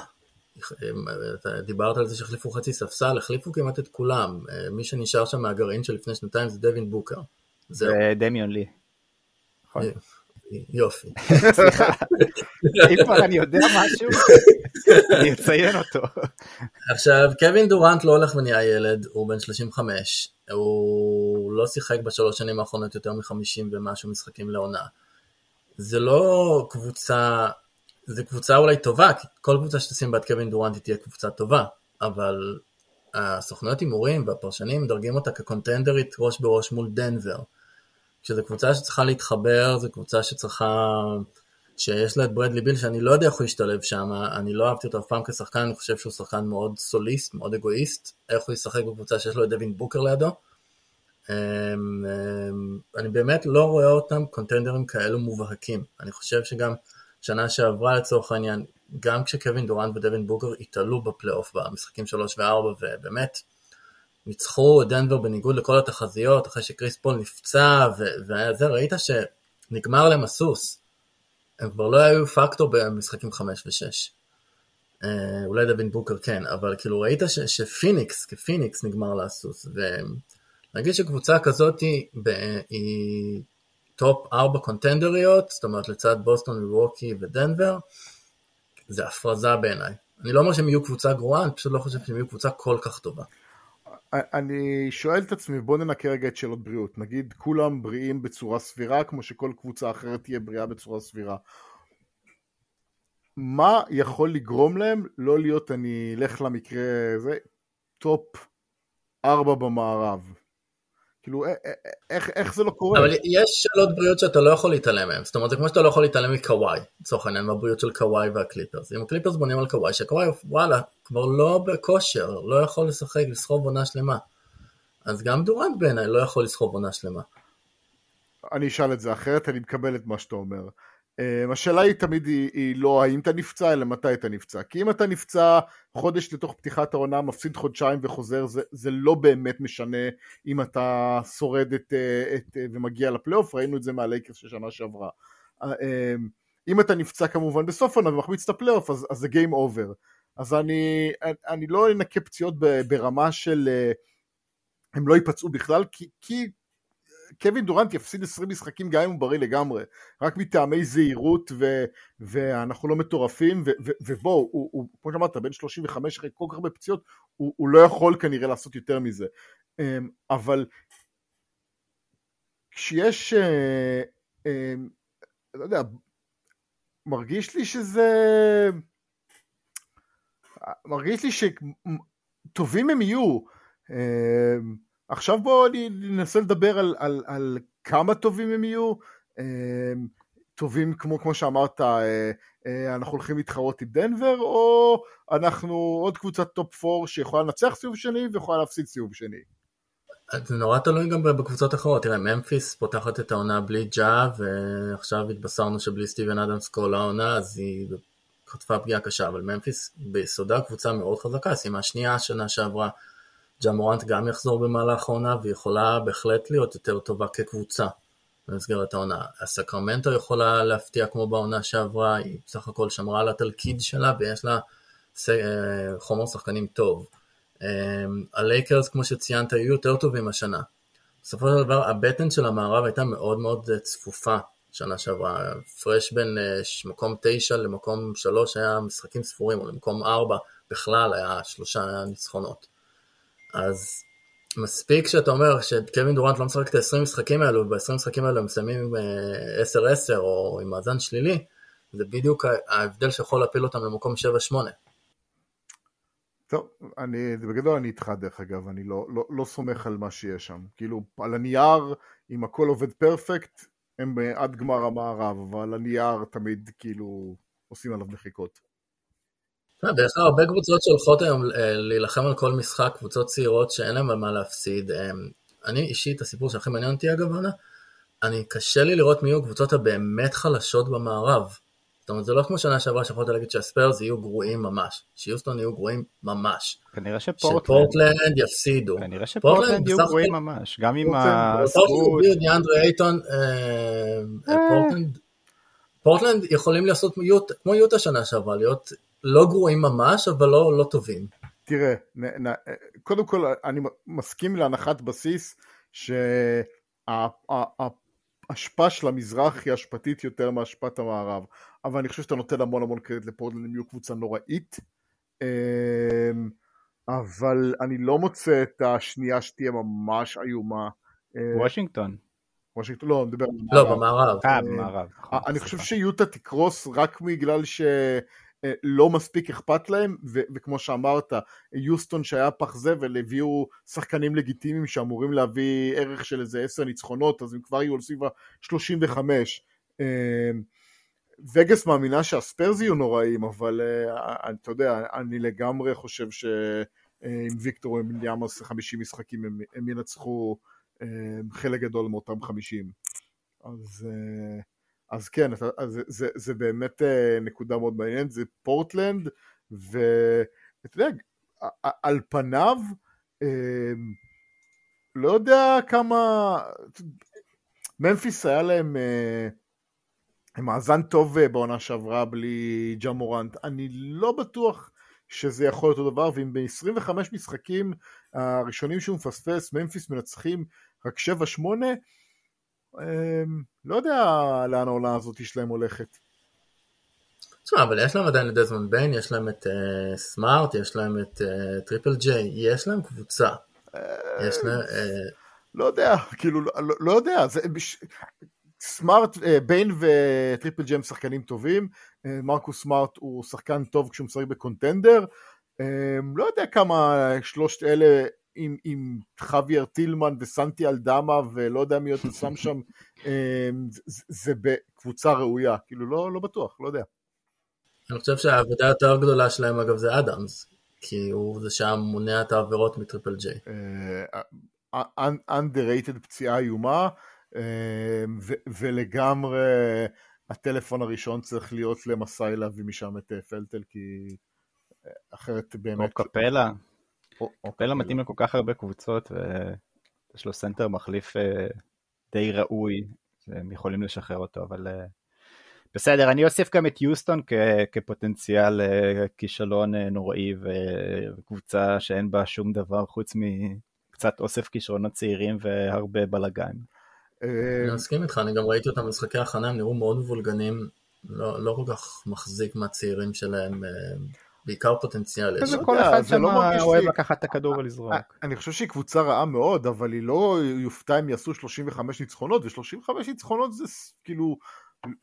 אתה דיברת על זה שהחליפו חצי ספסל, החליפו כמעט את כולם. מי שנשאר שם מהגרעין של לפני שנתיים זה דווין בוקר. זהו. דמיון לי. יופי. סליחה, אם כבר אני יודע משהו, אני אציין אותו. עכשיו, קווין דורנט לא הולך ונהיה ילד, הוא בן 35, הוא לא שיחק בשלוש שנים האחרונות יותר מ-50 ומשהו משחקים לעונה. זה לא קבוצה, זה קבוצה אולי טובה, כי כל קבוצה שתשים את קווין דורנט היא תהיה קבוצה טובה, אבל הסוכנויות הימורים והפרשנים מדרגים אותה כקונטנדרית ראש בראש מול דנבר. שזו קבוצה שצריכה להתחבר, זו קבוצה שצריכה, שיש לה את ברדלי ביל, שאני לא יודע איך הוא ישתלב שם, אני לא אהבתי אותו אף פעם כשחקן, אני חושב שהוא שחקן מאוד סוליסט, מאוד אגואיסט, איך הוא ישחק בקבוצה שיש לו את דווין בוקר לידו. אמ, אמ, אני באמת לא רואה אותם קונטנדרים כאלו מובהקים. אני חושב שגם שנה שעברה לצורך העניין, גם כשקווין דורנט ודווין בוקר התעלו בפלייאוף במשחקים 3 ו-4, ובאמת, ניצחו את דנבר בניגוד לכל התחזיות, אחרי שקריס פול נפצע, וזה, ראית שנגמר להם הסוס. הם כבר לא היו פקטור במשחקים 5 ו-6. אה, אולי דווין בוקר כן, אבל כאילו ראית ש, שפיניקס, כפיניקס נגמר לה הסוס. ונגיד שקבוצה כזאת היא, היא top 4 קונטנדריות, זאת אומרת לצד בוסטון, מילווקי ודנבר, זה הפרזה בעיניי. אני לא אומר שהם יהיו קבוצה גרועה, אני פשוט לא חושב שהם יהיו קבוצה כל כך טובה. אני שואל את עצמי, בוא ננקה רגע את שאלות בריאות. נגיד כולם בריאים בצורה סבירה, כמו שכל קבוצה אחרת תהיה בריאה בצורה סבירה. מה יכול לגרום להם לא להיות, אני אלך למקרה הזה, top ארבע במערב? כאילו, איך, איך זה לא קורה? אבל יש שאלות בריאות שאתה לא יכול להתעלם מהן. זאת אומרת, זה כמו שאתה לא יכול להתעלם מקוואי, לצורך העניין, מהבריאות של קוואי והקליפרס. אם הקליפרס בונים על קוואי, שקוואי, וואלה, כבר לא בכושר, לא יכול לשחק, לסחוב עונה שלמה. אז גם דורנט בעיניי לא יכול לסחוב עונה שלמה. אני אשאל את זה אחרת, אני מקבל את מה שאתה אומר. אמ, השאלה היא תמיד היא, היא לא האם אתה נפצע, אלא מתי אתה נפצע. כי אם אתה נפצע חודש לתוך פתיחת העונה, מפסיד חודשיים וחוזר, זה, זה לא באמת משנה אם אתה שורד את, אה, את, אה, ומגיע לפלייאוף, ראינו את זה מהלייקרס של שנה שעברה. אם אתה נפצע כמובן בסוף העונה ומחמיץ את הפלייאוף, אז, אז זה game over. אז אני, אני לא אנקה פציעות ברמה של אה, הם לא ייפצעו בכלל, כי, כי קווין דורנט יפסיד 20 משחקים גם אם הוא בריא לגמרי, רק מטעמי זהירות ו, ואנחנו לא מטורפים, ו, ו, ובואו, הוא, הוא, כמו שאמרת, בן 35 אחרי כל כך הרבה פציעות, הוא, הוא לא יכול כנראה לעשות יותר מזה. אמ, אבל כשיש, אמ, לא יודע, מרגיש לי שזה... מרגיש לי שטובים הם יהיו. עכשיו בואו ננסה לדבר על, על, על כמה טובים הם יהיו. אמ, טובים כמו, כמו שאמרת, אה, אה, אנחנו הולכים להתחרות עם דנבר, או אנחנו עוד קבוצת top 4 שיכולה לנצח סיבוב שני ויכולה להפסיד סיבוב שני. זה נורא תלוי גם בקבוצות אחרות, תראה ממפיס פותחת את העונה בלי ג'ה ועכשיו התבשרנו שבלי סטיבן אדמס כל העונה אז היא חטפה פגיעה קשה, אבל ממפיס ביסודה קבוצה מאוד חזקה, סיימה שנייה שנה שעברה, ג'ה מורנט גם יחזור במהלך העונה ויכולה בהחלט להיות יותר טובה כקבוצה במסגרת העונה. הסקרמנטו יכולה להפתיע כמו בעונה שעברה, היא בסך הכל שמרה על התלכיד שלה ויש לה אה, חומר שחקנים טוב. אמ, הלייקרס, כמו שציינת, היו יותר טובים השנה. בסופו של דבר, הבטן של המערב הייתה מאוד מאוד אה, צפופה שנה שעברה. פרש בין אה, מקום תשע למקום שלוש היה משחקים ספורים, או למקום ארבע בכלל היה שלושה ניצחונות. אז מספיק שאתה אומר שקווין דורנט לא משחק את ה-20 משחקים האלו, וב-20 משחקים האלו הם מסיימים 10-10 אה, או עם מאזן שלילי, זה בדיוק ההבדל שיכול להפיל אותם למקום 7-8. טוב, אני, בגדול אני איתך דרך אגב, אני לא, לא, לא סומך על מה שיש שם. כאילו, על הנייר, אם הכל עובד פרפקט, הם עד גמר המערב, אבל הנייר תמיד כאילו עושים עליו מחיקות. יש הרבה קבוצות שהולכות היום אה, להילחם על כל משחק, קבוצות צעירות שאין להן מה להפסיד. אה, אני אישית, הסיפור שהכי מעניין אותי אגב, אני קשה לי לראות מי יהיו הקבוצות הבאמת חלשות במערב. זאת אומרת, זה לא כמו שנה שעברה שיכולת להגיד שהספיירס יהיו גרועים ממש, שיוסטון יהיו גרועים ממש. כנראה שפורטלנד, שפורטלנד יפסידו. כנראה שפורטלנד יהיו גרועים ממש, גם עם הזכות. פורטלנד דיאנדרי אייטון, אה, אה. פורטלנד, פורטלנד יכולים לעשות כמו יוטה שנה שעברה, להיות לא גרועים ממש, אבל לא, לא טובים. תראה, קודם כל אני מסכים להנחת בסיס שה... ההשפעה של המזרח היא השפעתית יותר מהשפעת המערב, אבל אני חושב שאתה נותן המון המון קרדיט לפורטלנד, הם יהיו קבוצה נוראית, אמ, אבל אני לא מוצא את השנייה שתהיה ממש איומה. אה, וושינגטון. וושינגטון, לא, אני מדבר על המערב. לא, במערב. אה, במערב. נכון, אני חושב שיוטה תקרוס רק בגלל ש... אה, לא מספיק אכפת להם, ו- וכמו שאמרת, יוסטון שהיה פח זבל, הביאו שחקנים לגיטימיים שאמורים להביא ערך של איזה עשר ניצחונות, אז הם כבר יהיו על סביב ה-35. אה, וגאס מאמינה שהספיירס יהיו נוראים, אבל uh, אתה יודע, אני לגמרי חושב שעם ויקטור ומיליאמוס 50 משחקים הם, הם ינצחו חלק גדול מאותם 50. אז... Uh, אז כן, אז זה, זה, זה באמת אה, נקודה מאוד מעניינת, זה פורטלנד, ואתה יודע, על פניו, אה, לא יודע כמה, ממפיס היה להם אה, מאזן טוב בעונה שעברה בלי ג'ה מורנט, אני לא בטוח שזה יכול להיות אותו דבר, ואם ב-25 משחקים הראשונים שהוא מפספס, ממפיס מנצחים רק 7-8, אמ, לא יודע לאן העונה הזאת שלהם הולכת. תשמע, אבל יש להם עדיין את דזמונד ביין, יש להם את uh, סמארט, יש להם את uh, טריפל ג'יי, יש להם קבוצה. יש להם... Uh... לא יודע, כאילו, לא, לא יודע, זה... סמארט, ביין וטריפל ג'יי הם שחקנים טובים, מרקוס סמארט הוא שחקן טוב כשהוא משחק ב contender, לא יודע כמה שלושת אלה עם, עם חוויאר טילמן וסנטי אלדמה ולא יודע מי עוד שם שם, אמ, זה, זה בקבוצה ראויה, כאילו לא, לא בטוח, לא יודע. אני חושב שהעבודה היותר גדולה שלהם אגב זה אדמס, כי הוא זה שם מונע את העבירות מטריפל ג'יי. אה, underrated פציעה איומה, אמ, ולגמרי הטלפון הראשון צריך להיות למסאי להביא משם את אה, פלטל, כי אה, אחרת באמת... קפלה. או- או קפלה מתאים לכל כך הרבה קבוצות, ויש לו סנטר מחליף אה, די ראוי, הם יכולים לשחרר אותו, אבל אה, בסדר, אני אוסיף גם את יוסטון כ- כפוטנציאל אה, כישלון נוראי וקבוצה שאין בה שום דבר חוץ מקצת אוסף כישרונות צעירים והרבה בלאגן. אני מסכים איתך, אני גם ראיתי אותם במשחקי הכנה, הם נראו מאוד מבולגנים, לא, לא כל כך מחזיק מהצעירים שלהם, בעיקר פוטנציאל. לא כל יודע, אחד זה שם לא מרגיש אוהב לקחת את הכדור ולזרוק. אה, אני חושב שהיא קבוצה רעה מאוד, אבל היא לא יופתע אם יעשו 35 ניצחונות, ו-35 ניצחונות זה כאילו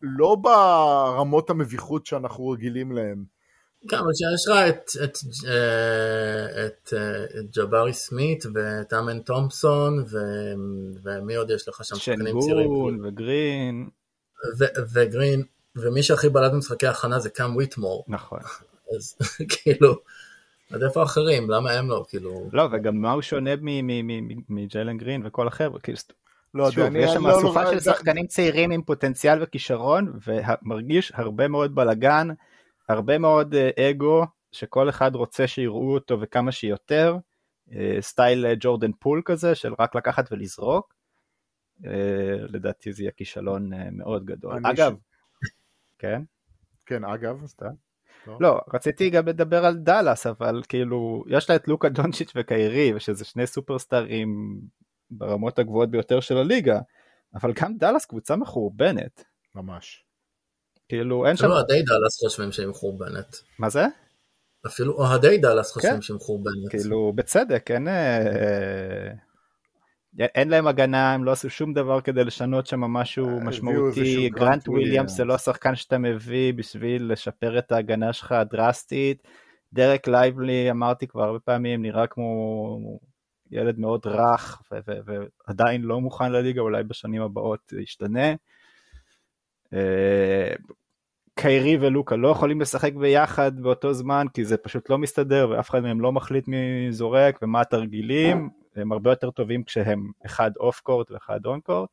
לא ברמות המביכות שאנחנו רגילים להם. כן, אבל שיש לך את, את, אה, את, אה, את ג'בארי סמית ואת אמן תומפסון ו, ומי עוד יש לך שם? שחקנים צעירים? שנגון וגרין, ו- וגרין, ומי שהכי בלט במשחקי הכנה זה קאם וויטמור, נכון. אז כאילו, עד איפה האחרים? למה הם לא? כאילו, לא, וגם מה הוא שונה מ- מ- מ- מג'יילן גרין וכל החבר'ה, כאילו, לא יודע, שוב, אני- יש שם לא- אסופה לא- של שחקנים צעירים עם פוטנציאל וכישרון, ומרגיש הרבה מאוד בלאגן, הרבה מאוד אה, אגו, שכל אחד רוצה שיראו אותו וכמה שיותר, אה, style אה, ג'ורדן פול כזה, של רק לקחת ולזרוק. לדעתי זה יהיה כישלון מאוד גדול. אגב, ש- כן? כן, אגב. סתם. לא, רציתי גם לדבר על דאלאס, אבל כאילו, יש לה את לוקה דונצ'יץ' וקיירי, ושזה שני סופרסטארים ברמות הגבוהות ביותר של הליגה, אבל גם דאלאס קבוצה מחורבנת. ממש. כאילו, אין שם... אפילו אוהדי דאלאס חושבים שהיא מחורבנת. מה זה? אפילו אוהדי דאלאס חושבים כן. שהיא מחורבנת. כאילו, בצדק, אין... אה, אין להם הגנה, הם לא עשו שום דבר כדי לשנות שם משהו הביאו משמעותי, גרנט וויליאמס. זה לא השחקן שאתה מביא בשביל לשפר את ההגנה שלך דרסטית, דרק לייבלי אמרתי כבר הרבה פעמים נראה כמו ילד מאוד רך ועדיין לא מוכן לליגה, אולי בשנים הבאות ישתנה. אה, קיירי ולוקה לא יכולים לשחק ביחד באותו זמן כי זה פשוט לא מסתדר ואף אחד מהם לא מחליט מי זורק ומה התרגילים הם הרבה יותר טובים כשהם אחד אוף קורט ואחד און קורט.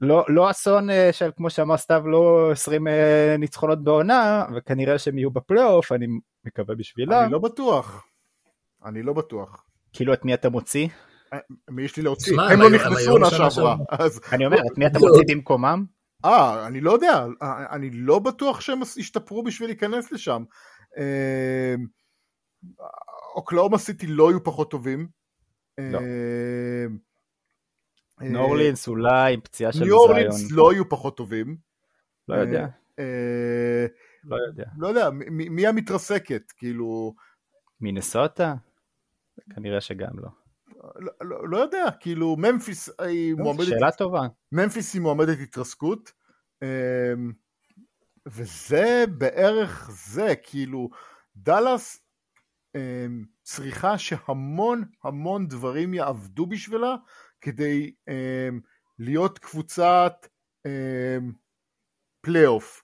לא, לא אסון אה, של כמו שאמר סתיו לא 20 אה, ניצחונות בעונה וכנראה שהם יהיו בפלייאוף אני מקווה בשבילם אני לא בטוח. אני לא בטוח. כאילו את מי אתה מוציא מי יש לי להוציא? הם לא נכנסו עונה שעברה. אני אומר את מי אתה לא. מוציא במקומם אה, אני לא יודע, אה, אני לא בטוח שהם השתפרו בשביל להיכנס לשם. אה, אוקלאומה סיטי לא היו פחות טובים. לא. אה, אה, ניו אורלינס אולי עם פציעה של ניו אורלינס זיון לא היו פחות טובים. לא יודע אה, לא יודע לא יודע, מי המתרסקת? כאילו, מינסוטה כנראה שגם לא לא- לא לא יודע, כאילו, ממפיס היא מועמדת שאלה טובה ממפיס היא מועמדת התרסקות, וזה בערך זה, כאילו, דאלאס צריכה שהמון המון דברים יעבדו בשבילה כדי אמ, להיות קבוצת אמ, פלייאוף.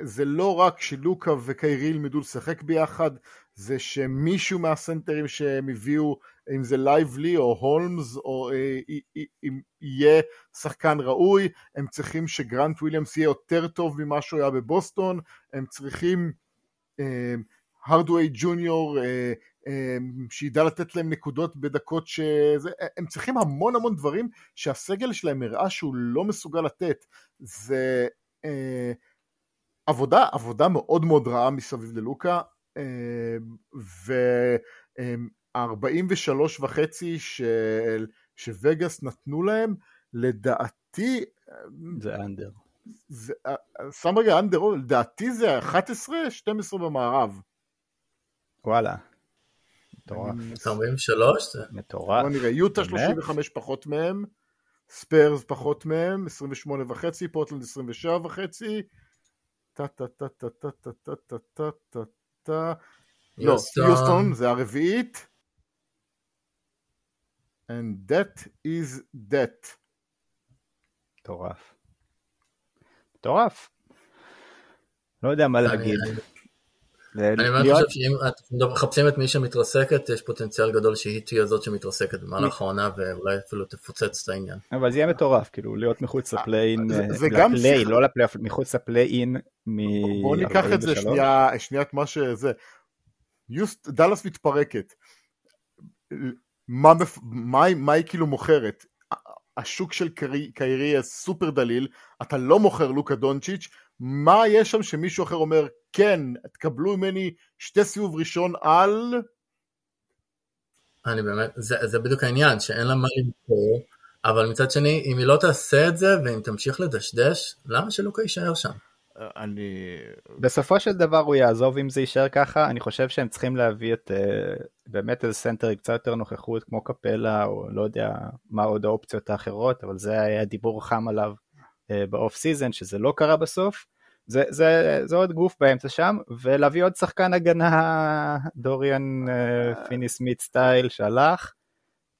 זה לא רק שלוקה וקיירי ילמדו לשחק ביחד, זה שמישהו מהסנטרים שהם הביאו, אם זה לייבלי או הולמס, או אה, אם יהיה שחקן ראוי, הם צריכים שגרנט וויליאמס יהיה יותר טוב ממה שהוא היה בבוסטון, הם צריכים הרדווי ג'וניור אה, אה, שידע לתת להם נקודות בדקות שזה, הם צריכים המון המון דברים שהסגל שלהם הראה שהוא לא מסוגל לתת. זה אה, עבודה, עבודה מאוד מאוד רעה מסביב ללוקה, אה, וה-43 וחצי של, שווגאס נתנו להם, לדעתי, זה אנדר זה, אה, שם רגע אנדר, לדעתי זה 11, 12 במערב. וואלה מטורף אני- 43? זה- מטורף בוא נראה, יוטה באמת? 35 פחות מהם, ספיירס פחות מהם, 28 וחצי, פורטלנד 27 וחצי, טה טה טה טה טה טה טה טה טה טה טה לא, יוסטון. זה הרביעית. And that is that. מטורף. מטורף. לא יודע מה להגיד. אני- באמת חושב שאם אתם מחפשים את מי שמתרסקת, יש פוטנציאל גדול שהיא תהיה זאת שמתרסקת במהלך העונה, ואולי אפילו תפוצץ את העניין. אבל זה יהיה מטורף, כאילו להיות מחוץ לפליין, אה, זה גם לפליי, שיח- לא לפלייאוף, מחוץ לפליין מ... בואו ניקח את זה 43. שנייה, שנייה את מה שזה. דאלאס מתפרקת. מה, היא- כאילו מוכרת? השוק של קרי- קיירי סופר דליל, אתה לא מוכר לוקה דונצ'יץ', מה יש שם שמישהו אחר אומר, כן, תקבלו ממני שתי סיבוב ראשון על... אני באמת, זה, זה בדיוק העניין, שאין לה מה למכור, אבל מצד שני, אם היא לא תעשה את זה, ואם תמשיך לדשדש, למה שלוקה יישאר שם? אני... בסופו של דבר הוא יעזוב אם זה יישאר ככה, אני חושב שהם צריכים להביא את uh, באמת איזה סנטר עם קצת יותר נוכחות כמו קפלה או לא יודע מה עוד האופציות האחרות, אבל זה היה דיבור חם עליו uh, ב off season שזה לא קרה בסוף. זה, זה, זה עוד גוף באמצע שם, ולהביא עוד שחקן הגנה דוריאן uh, פיני סמית סטייל שהלך.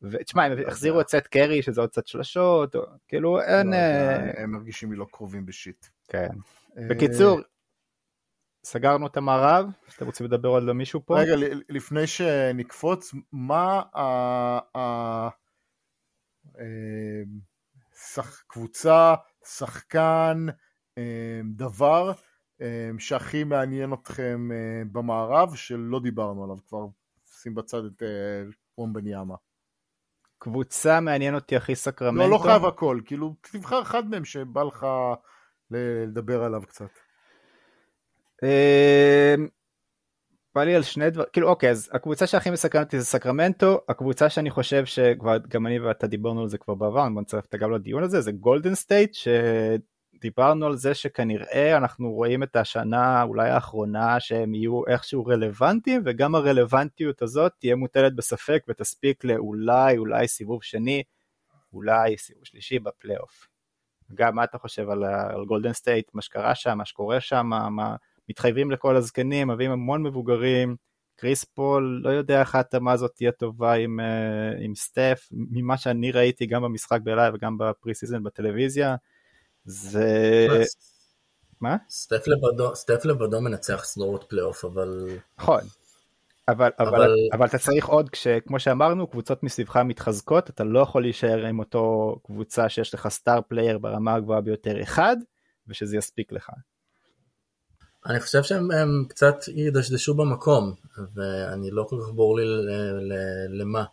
ותשמע, הם החזירו את סט קרי שזה עוד קצת שלשות, או, כאילו אין... לא אה, הם מרגישים לי לא קרובים בשיט. כן. בקיצור, סגרנו את המערב, אתם רוצים לדבר עוד למישהו פה? רגע, לפני שנקפוץ, מה ה... אה, קבוצה, שחקן, אה, דבר אה, שהכי מעניין אתכם אה, במערב, שלא דיברנו עליו כבר, שים בצד את אה, וומבניאמה. קבוצה מעניין אותי הכי סקרמנטו. לא, לא חייב הכל, כאילו, תבחר אחד מהם שבא לך לדבר עליו קצת. אמ, בא לי על שני דברים, כאילו אוקיי, אז הקבוצה שהכי מסקרנת אותי זה סקרמנטו, הקבוצה שאני חושב שכבר גם אני ואתה דיברנו על זה כבר בעבר, נצרף אותה גם לדיון הזה, זה גולדן סטייט, שדיברנו על זה שכנראה אנחנו רואים את השנה אולי האחרונה שהם יהיו איכשהו רלוונטיים, וגם הרלוונטיות הזאת תהיה מוטלת בספק ותספיק לאולי אולי סיבוב שני, אולי סיבוב שלישי בפלייאוף. גם מה אתה חושב על, על גולדן סטייט, מה שקרה שם, מה שקורה שם, מה מתחייבים לכל הזקנים, מביאים המון מבוגרים, קריס פול, לא יודע איך ההתאמה הזאת תהיה טובה עם, אה, עם סטף, ממה שאני ראיתי גם במשחק ב live וגם ב pre season בטלוויזיה, זה... מה? סטף לבדו, סטף לבדו מנצח סדרות פלייאוף, אבל נכון. אבל, אבל, אבל- אבל אתה צריך עוד, כשכמו שאמרנו, קבוצות מסביבך מתחזקות, אתה לא יכול להישאר עם אותו קבוצה שיש לך star player ברמה הגבוהה ביותר אחד, ושזה יספיק לך. אני חושב שהם הם קצת ידשדשו במקום, ואני לא כל כך ברור לי למה.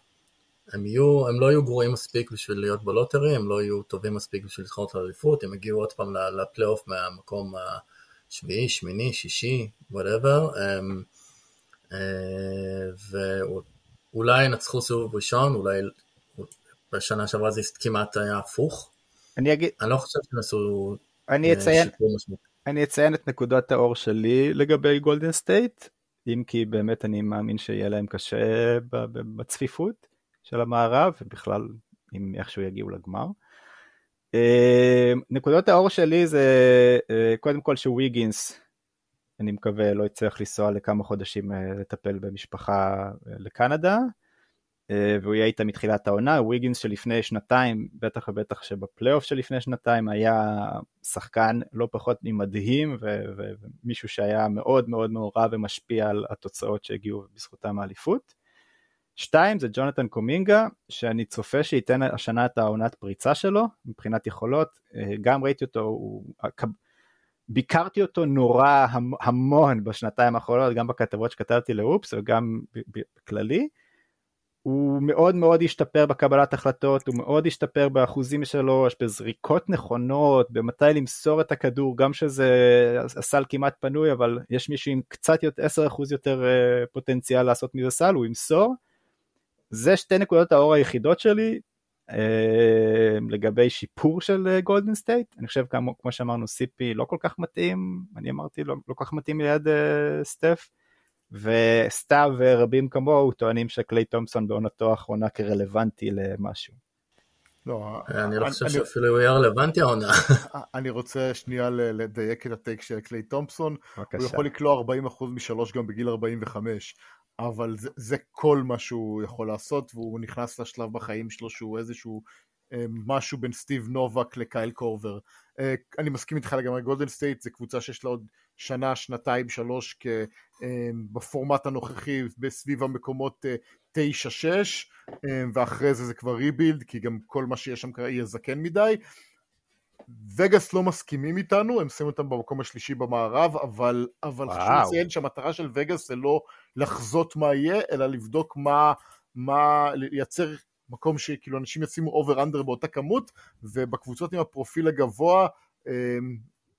הם, יהיו, הם לא יהיו גרועים מספיק בשביל להיות ב lottery, הם לא יהיו טובים מספיק בשביל לזכות לאליפות, הם הגיעו עוד פעם לפלייאוף מהמקום השביעי, שמיני, שישי, whatever, ואולי ינצחו סיבוב ראשון, אולי בשנה שעברה זה כמעט היה הפוך. אני אגיד, אני לא חושב שהם עשו אני אה, אציין, שיפור משמעותי. אני אציין את נקודות האור שלי לגבי גולדן סטייט, אם כי באמת אני מאמין שיהיה להם קשה בצפיפות של המערב, ובכלל אם איכשהו יגיעו לגמר. אה, נקודות האור שלי זה אה, קודם כל שוויגינס, אני מקווה לא יצטרך לנסוע לכמה חודשים אה, לטפל במשפחה לקנדה, והוא יהיה איתה מתחילת העונה, וויגינס שלפני שנתיים, בטח ובטח שבפלייאוף שלפני שנתיים היה שחקן לא פחות ממדהים ומישהו שהיה מאוד מאוד מעורב ומשפיע על התוצאות שהגיעו בזכותם האליפות. שתיים זה ג'ונתן קומינגה שאני צופה שייתן השנה את העונת פריצה שלו מבחינת יכולות אה, גם ראיתי אותו הוא ביקרתי אותו נורא המ- המון בשנתיים האחרונות גם בכתבות שכתבתי לאופס וגם בכללי. הוא מאוד מאוד השתפר בקבלת החלטות, הוא מאוד השתפר באחוזים שלו, בזריקות נכונות, במתי למסור את הכדור, גם שזה הסל כמעט פנוי, אבל יש מישהו עם קצת יותר, 10% יותר אה, פוטנציאל לעשות מזה סל, הוא ימסור. זה שתי נקודות האור היחידות שלי אה, לגבי שיפור של אה, גולדן סטייט. אני חושב כמו, כמו שאמרנו CP לא כל כך מתאים, אני אמרתי לא, לא כל כך מתאים ליד אה, סטף. וסתיו ורבים כמוהו טוענים שקליי תומפסון בעונתו האחרונה כרלוונטי למשהו. לא, אני לא חושב אני- שאפילו הוא יהיה רלוונטי העונה. אני רוצה שנייה לדייק את ה take של קליי תומפסון. הוא. יכול לקלוע 40% משלוש גם בגיל 45, אבל זה, זה כל מה שהוא יכול לעשות, והוא נכנס לשלב בחיים שלו שהוא איזשהו אה, משהו בין סטיב נובק לקייל קורבר. אה, אני מסכים איתך לגמרי, גולדן סטייט זה קבוצה שיש לה עוד שנה, שנתיים, שלוש בפורמט הנוכחי בסביב המקומות 9-6 ואחרי זה זה כבר rebuild כי גם כל מה שיש שם יהיה זקן מדי. וגאס לא מסכימים איתנו, הם שמים אותם במקום השלישי במערב, אבל, אבל חשוב לציין שהמטרה של וגאס זה לא לחזות מה יהיה, אלא לבדוק מה, מה לייצר מקום שכאילו אנשים ישימו over under באותה כמות, ובקבוצות עם הפרופיל הגבוה,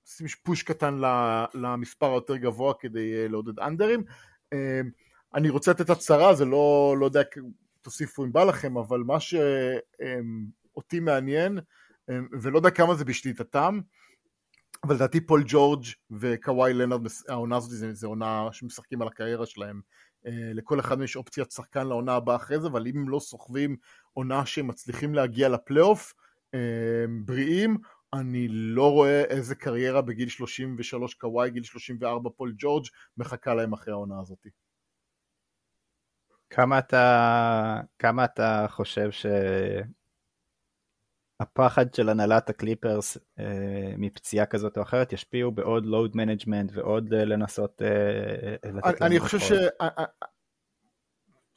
עושים פוש קטן למספר היותר גבוה כדי אה, לעודד אנדרים. אני רוצה לתת הצהרה, זה לא, לא יודע, תוסיפו אם בא לכם, אבל מה שאותי מעניין, אמ, ולא יודע כמה זה בשליטתם, אבל לדעתי פול ג'ורג' וקוואי לנארד, העונה הזאת זה, זה עונה שמשחקים על הקריירה שלהם. אה, לכל אחד יש אופציית שחקן לעונה הבאה אחרי זה, אבל אם הם לא סוחבים עונה שהם מצליחים להגיע לפלייאוף, אמ, בריאים, אני לא רואה איזה קריירה בגיל 33 קוואי, גיל 34 פול ג'ורג' מחכה להם אחרי העונה הזאת. כמה אתה, כמה אתה חושב ש... הפחד של הנהלת הקליפרס אה, מפציעה כזאת או אחרת ישפיעו בעוד load management ועוד אה, לנסות אה, לתת אני, אני חושב ש...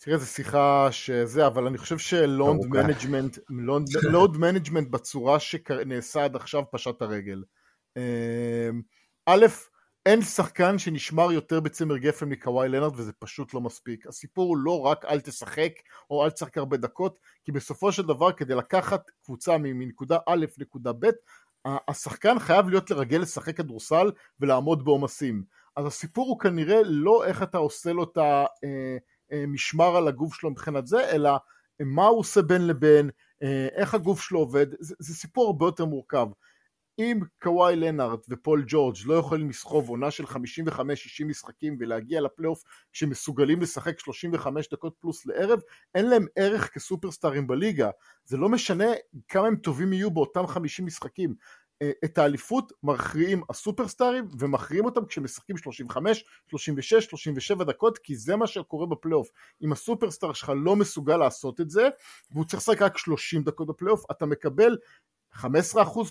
אה, אה, תראה, זו שיחה שזה, אבל אני חושב ש load management, load management בצורה שנעשה עד עכשיו פשט הרגל. אה, א', אין שחקן שנשמר יותר בצמר גפן מקוואי לנארד וזה פשוט לא מספיק. הסיפור הוא לא רק אל תשחק או אל תשחק הרבה דקות, כי בסופו של דבר כדי לקחת קבוצה מנקודה א' לנקודה ב', השחקן חייב להיות רגיל לשחק כדורסל ולעמוד בעומסים. אז הסיפור הוא כנראה לא איך אתה עושה לו את המשמר אה, אה, על הגוף שלו מבחינת זה, אלא מה הוא עושה בין לבין, אה, איך הגוף שלו עובד, זה, זה סיפור הרבה יותר מורכב. אם קוואי לנארד ופול ג'ורג' לא יכולים לסחוב עונה של 55-60 משחקים ולהגיע לפלייאוף שמסוגלים לשחק 35 דקות פלוס לערב, אין להם ערך כסופרסטארים בליגה. זה לא משנה כמה הם טובים יהיו באותם 50 משחקים. את האליפות מכריעים הסופרסטארים ומכריעים אותם כשמשחקים 35, 36, 37 דקות כי זה מה שקורה בפלייאוף. אם הסופרסטאר שלך לא מסוגל לעשות את זה והוא צריך לשחק רק 30 דקות בפלייאוף אתה מקבל 15%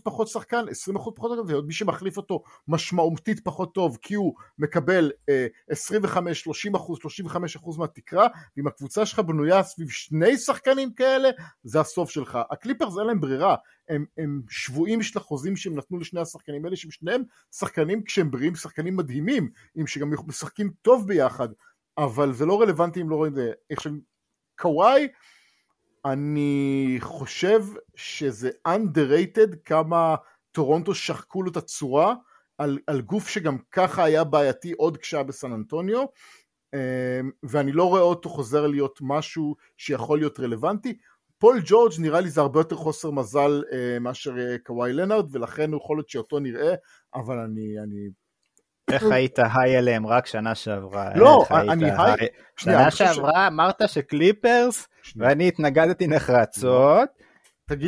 פחות שחקן, 20% פחות שחקן, ועוד מי שמחליף אותו משמעותית פחות טוב, כי הוא מקבל אה, 25, 30 35 מהתקרה, ואם הקבוצה שלך בנויה סביב שני שחקנים כאלה, זה הסוף שלך. הקליפרס אין להם ברירה, הם, הם שבויים של החוזים שהם נתנו לשני השחקנים האלה, שהם שניהם שחקנים כשהם בריאים, שחקנים מדהימים, עם שגם משחקים טוב ביחד, אבל זה לא רלוונטי אם לא רואים את זה. עכשיו, קוואי, אני חושב שזה underrated כמה טורונטו שחקו לו את הצורה על, על גוף שגם ככה היה בעייתי עוד כשהיה בסן אנטוניו אמ, ואני לא רואה אותו חוזר להיות משהו שיכול להיות רלוונטי. פול ג'ורג' נראה לי זה הרבה יותר חוסר מזל אה, מאשר אה, קוואי לנארד ולכן יכול להיות שאותו נראה אבל אני, אני איך היית היי אליהם רק שנה שעברה? לא, אני היי... שנה שעברה אמרת שקליפרס, ואני התנגדתי נחרצות.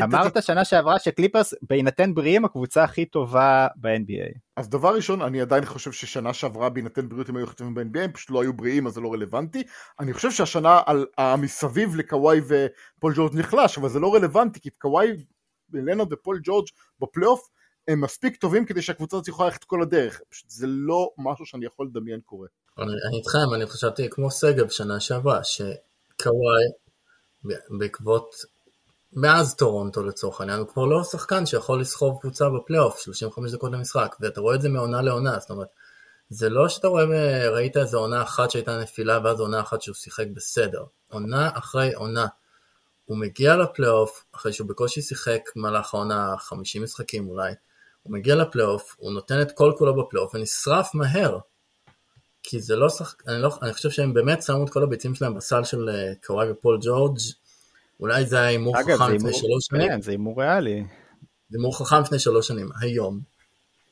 אמרת שנה שעברה שקליפרס בהינתן בריאים הקבוצה הכי טובה ב-NBA. אז דבר ראשון, אני עדיין חושב ששנה שעברה בהינתן בריאות הם היו הכי טובים ב-NBA, הם פשוט לא היו בריאים אז זה לא רלוונטי. אני חושב שהשנה כל המסביב לקוואי ופול ג'ורג' נחלש, אבל זה לא רלוונטי כי קוואי, לנרד ופול ג'ורג' בפלייאוף הם מספיק טובים כדי שהקבוצה הזאת יכולה ללכת כל הדרך, פשוט זה לא משהו שאני יכול לדמיין קורה. אני, אני איתכם, אני חשבתי כמו שגב שנה שעברה, שקוואי בעקבות, מאז טורונטו לצורך העניין, הוא כבר לא שחקן שיכול לסחוב קבוצה בפלייאוף, 35 דקות למשחק, ואתה רואה את זה מעונה לעונה, זאת אומרת, זה לא שאתה רואה, ראית איזה עונה אחת שהייתה נפילה ואז עונה אחת שהוא שיחק בסדר, עונה אחרי עונה. הוא מגיע לפלייאוף אחרי שהוא בקושי שיחק במהלך העונה 50 משחקים אולי, הוא מגיע לפלייאוף, הוא נותן את כל כולו בפלייאוף ונשרף מהר. כי זה לא שחק... אני, לא... אני חושב שהם באמת שמו את כל הביצים שלהם בסל של אה, קוואי ופול ג'ורג'. אולי זה היה הימור חכם לפני שלוש שנים. כן, זה הימור ריאלי. זה הימור חכם לפני שלוש שנים. היום.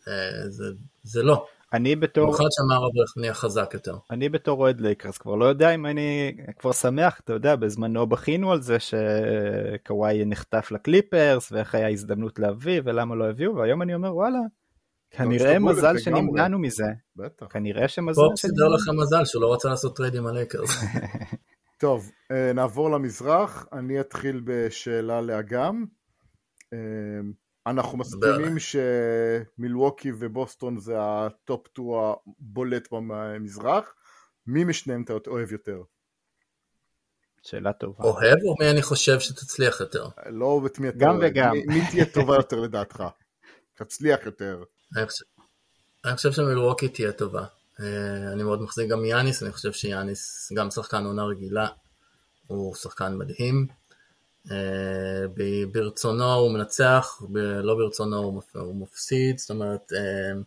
אה, זה, זה לא. אני בתור... במיוחד שהמערב נהיה חזק יותר. אני בתור אוהד לייקרס כבר לא יודע אם אני כבר שמח, אתה יודע, בזמנו בכינו על זה שקוואי נחטף לקליפרס ואיך היה הזדמנות להביא ולמה לא הביאו, והיום אני אומר וואלה, כנראה מזל שנמנענו מזה. בטח. כנראה שמזל שנמנענו. פה סידר לך מזל שהוא לא רצה לעשות trade עם הלייקרס. טוב, אה, נעבור למזרח, אני אתחיל בשאלה לאגם. אה, אנחנו מסכימים שמילווקי ובוסטון זה ה top 2 הבולט במזרח, מי משניהם אתה אוהב יותר? שאלה טובה. אוהב או מי אני חושב שתצליח יותר? לא את מי אתה גם אוהב, וגם. מי, מי תהיה טובה יותר לדעתך? תצליח יותר. אני חושב, אני חושב שמילווקי תהיה טובה. אה, אני מאוד מחזיק גם מיאניס, אני חושב שיאניס גם שחקן עונה רגילה, הוא שחקן מדהים. אה, ברצונו הוא מנצח, לא ברצונו הוא מפ- הוא מפסיד, זאת אומרת, אה,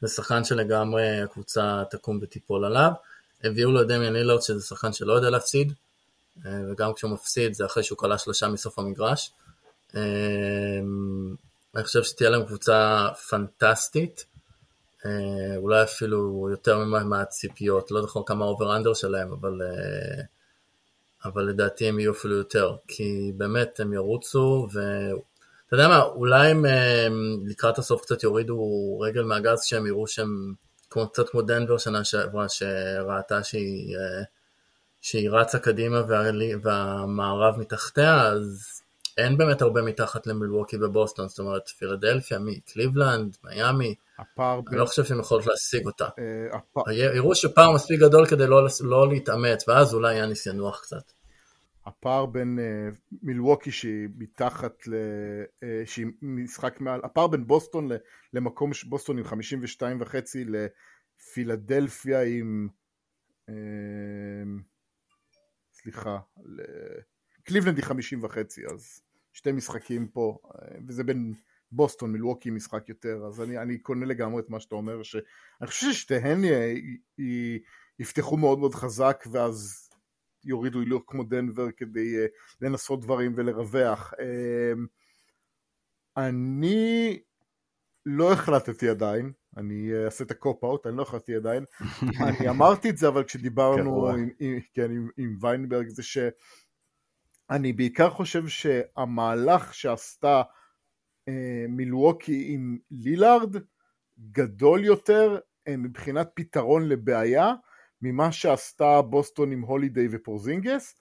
זה שחקן שלגמרי הקבוצה תקום ותיפול עליו. הביאו לו את דמיאן לילארד שזה שחקן שלא יודע להפסיד, וגם כשהוא מפסיד זה אחרי שהוא קלע שלושה מסוף המגרש. אני חושב שתהיה להם קבוצה פנטסטית, אולי אפילו יותר ממה- מהציפיות, לא זוכר כמה over under שלהם, אבל, אה, אבל לדעתי הם יהיו אפילו יותר, כי באמת הם ירוצו, ואתה יודע מה, אולי הם אה, לקראת הסוף קצת יורידו רגל מהגז כשהם יראו שהם כמו, קצת כמו דנבר שנה שעברה, שראתה שהיא, אה, שהיא רצה קדימה וה, והמערב מתחתיה, אז אין באמת הרבה מתחת למילווקי ובוסטון, זאת אומרת פילדלפיה, מי? קליבלנד, מיאמי, הפער. אני לא חושב שהם יכולות להשיג אותה. אה, הפ- יראו שפער מספיק גדול כדי לא, לא להתאמץ, ואז אולי יאניס ינוח קצת. הפער בין אה, מילווקי שהיא מתחת ל... אה, שהיא משחק מעל, הפער בין בוסטון ל- למקום בוסטון עם 52 וחצי לפילדלפיה עם אה, סליחה, ל- קליבלנד היא 50 וחצי אז שתי משחקים פה אה, וזה בין בוסטון מילווקי משחק יותר אז אני, אני קונה לגמרי את מה שאתה אומר שאני חושב ששתיהן י- י- יפתחו מאוד מאוד חזק ואז יורידו הילוך כמו דנבר כדי uh, לנסות דברים ולרווח. Uh, אני לא החלטתי עדיין, אני uh, אעשה את הקופ-אוט, אני לא החלטתי עדיין. אני אמרתי את זה, אבל כשדיברנו. עם, עם, כן, עם, עם ויינברג, זה שאני בעיקר חושב שהמהלך שעשתה uh, מילווקי עם לילארד גדול יותר אה, מבחינת פתרון לבעיה. ממה שעשתה בוסטון עם הולידיי ופורזינגס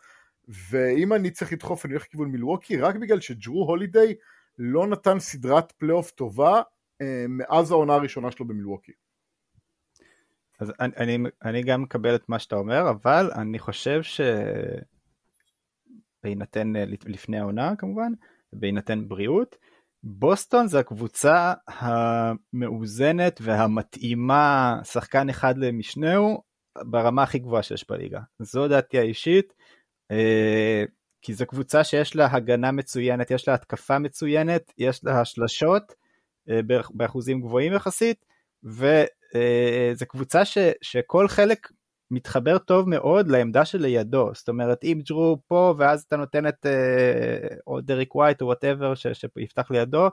ואם אני צריך לדחוף אני הולך לכיוון מילווקי רק בגלל שג'רו הולידיי לא נתן סדרת פלייאוף טובה אה, מאז העונה הראשונה שלו במילווקי. אז אני, אני, אני גם מקבל את מה שאתה אומר, אבל אני חושב שבהינתן אה, לפני העונה כמובן, בהינתן בריאות, בוסטון זה הקבוצה המאוזנת והמתאימה, שחקן אחד למשנהו, ברמה הכי גבוהה שיש בליגה. זו דעתי האישית, אה, כי זו קבוצה שיש לה הגנה מצוינת, יש לה התקפה מצוינת, יש לה השלשות אה, באחוזים גבוהים יחסית, וזו קבוצה ש, שכל חלק מתחבר טוב מאוד לעמדה שלידו, זאת אומרת אם ג'רו פה ואז אתה נותן את אה, או דריק ווייט או whatever שיפתח לידו,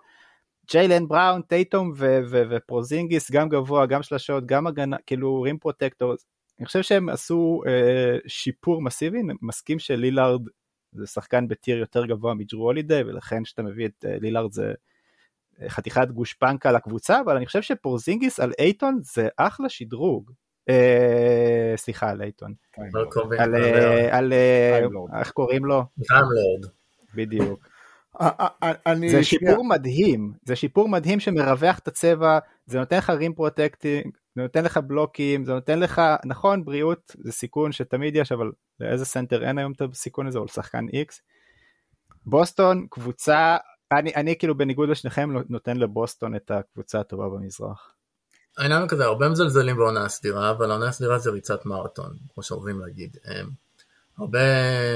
ג'יילן בראון, טייטום ופורזינגיס גם גבוה, גם שלשות, גם הגנה, כאילו rim protector, אני חושב שהם עשו אה, שיפור מסיבי, מסכים שלילארד זה שחקן ב tier יותר גבוה מג'רו הולידי ולכן כשאתה מביא את אה, לילארד זה אה, חתיכת גושפנקה לקבוצה, אבל אני חושב שפורזינגיס על אייטון זה אחלה שדרוג. אה, סליחה על קרובים. על, אה, על אה. איך קוראים לו? טיימלורד. בדיוק. אני זה שנייה- שיפור מדהים, זה שיפור מדהים שמרווח את הצבע, זה נותן לך rim protecting, זה נותן לך בלוקים, זה נותן לך, נכון בריאות זה סיכון שתמיד יש, אבל לאיזה סנטר אין היום את הסיכון הזה, או לשחקן איקס. בוסטון קבוצה, אני, אני כאילו בניגוד לשניכם נותן לבוסטון את הקבוצה הטובה במזרח. העניין הוא כזה, הרבה מזלזלים בעונה הסדירה, אבל העונה הסדירה זה ריצת מרתון, כמו שאוהבים להגיד. הם, הרבה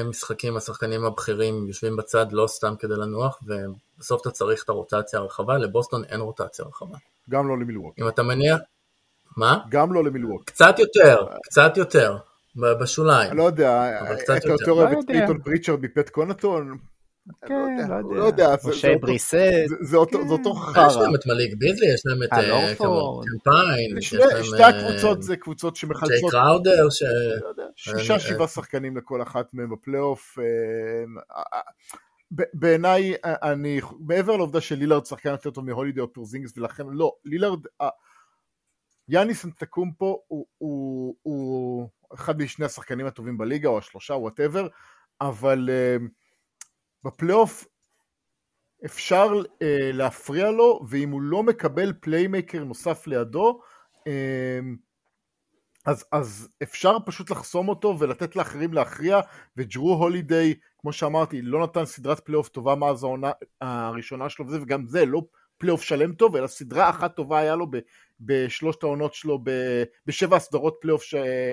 משחקים השחקנים הבכירים יושבים בצד לא סתם כדי לנוח, ובסוף אתה צריך את הרוטציה הרחבה, לבוסטון אין רוטציה רחבה. גם לא למילווקי. אם אתה מניח... מה? גם לא למילווקי. קצת יותר, קצת יותר, ב- בשוליים. אני לא יודע, אתה יותר. אוהב לא את יודע. פייטון פריצ'רד מפט קונטון? כן, לא לא יודע, יודע. זה- זה משה בריסט. זה- זה אותו זה אותו יש חרא. להם את מליק ביזלי, יש להם את אה, אה. קמפיין, שתי אה, הקבוצות זה קבוצות ג'יי שמחלצות קראודר, ש... לא שישה שבעה שחקנים לכל אחת מהם בפלייאוף. בעיניי אני מעבר לעובדה שלילארד שחקן יותר טוב מהולידי או פרזינגס ולכן לא לילארד יאניס אנטקומפו הוא, הוא, הוא אחד משני השחקנים הטובים בליגה או השלושה וואטאבר אבל uh, בפלייאוף אפשר אה, להפריע לו, ואם הוא לא מקבל playmaker נוסף לידו, אה, אז, אז אפשר פשוט לחסום אותו ולתת לאחרים להכריע, וג'רו הולידיי, כמו שאמרתי, לא נתן סדרת פלייאוף טובה מאז העונה הראשונה שלו וזה, וגם זה לא פלייאוף שלם טוב, אלא סדרה אחת טובה היה לו בשלושת העונות שלו, בשבע הסדרות פלייאוף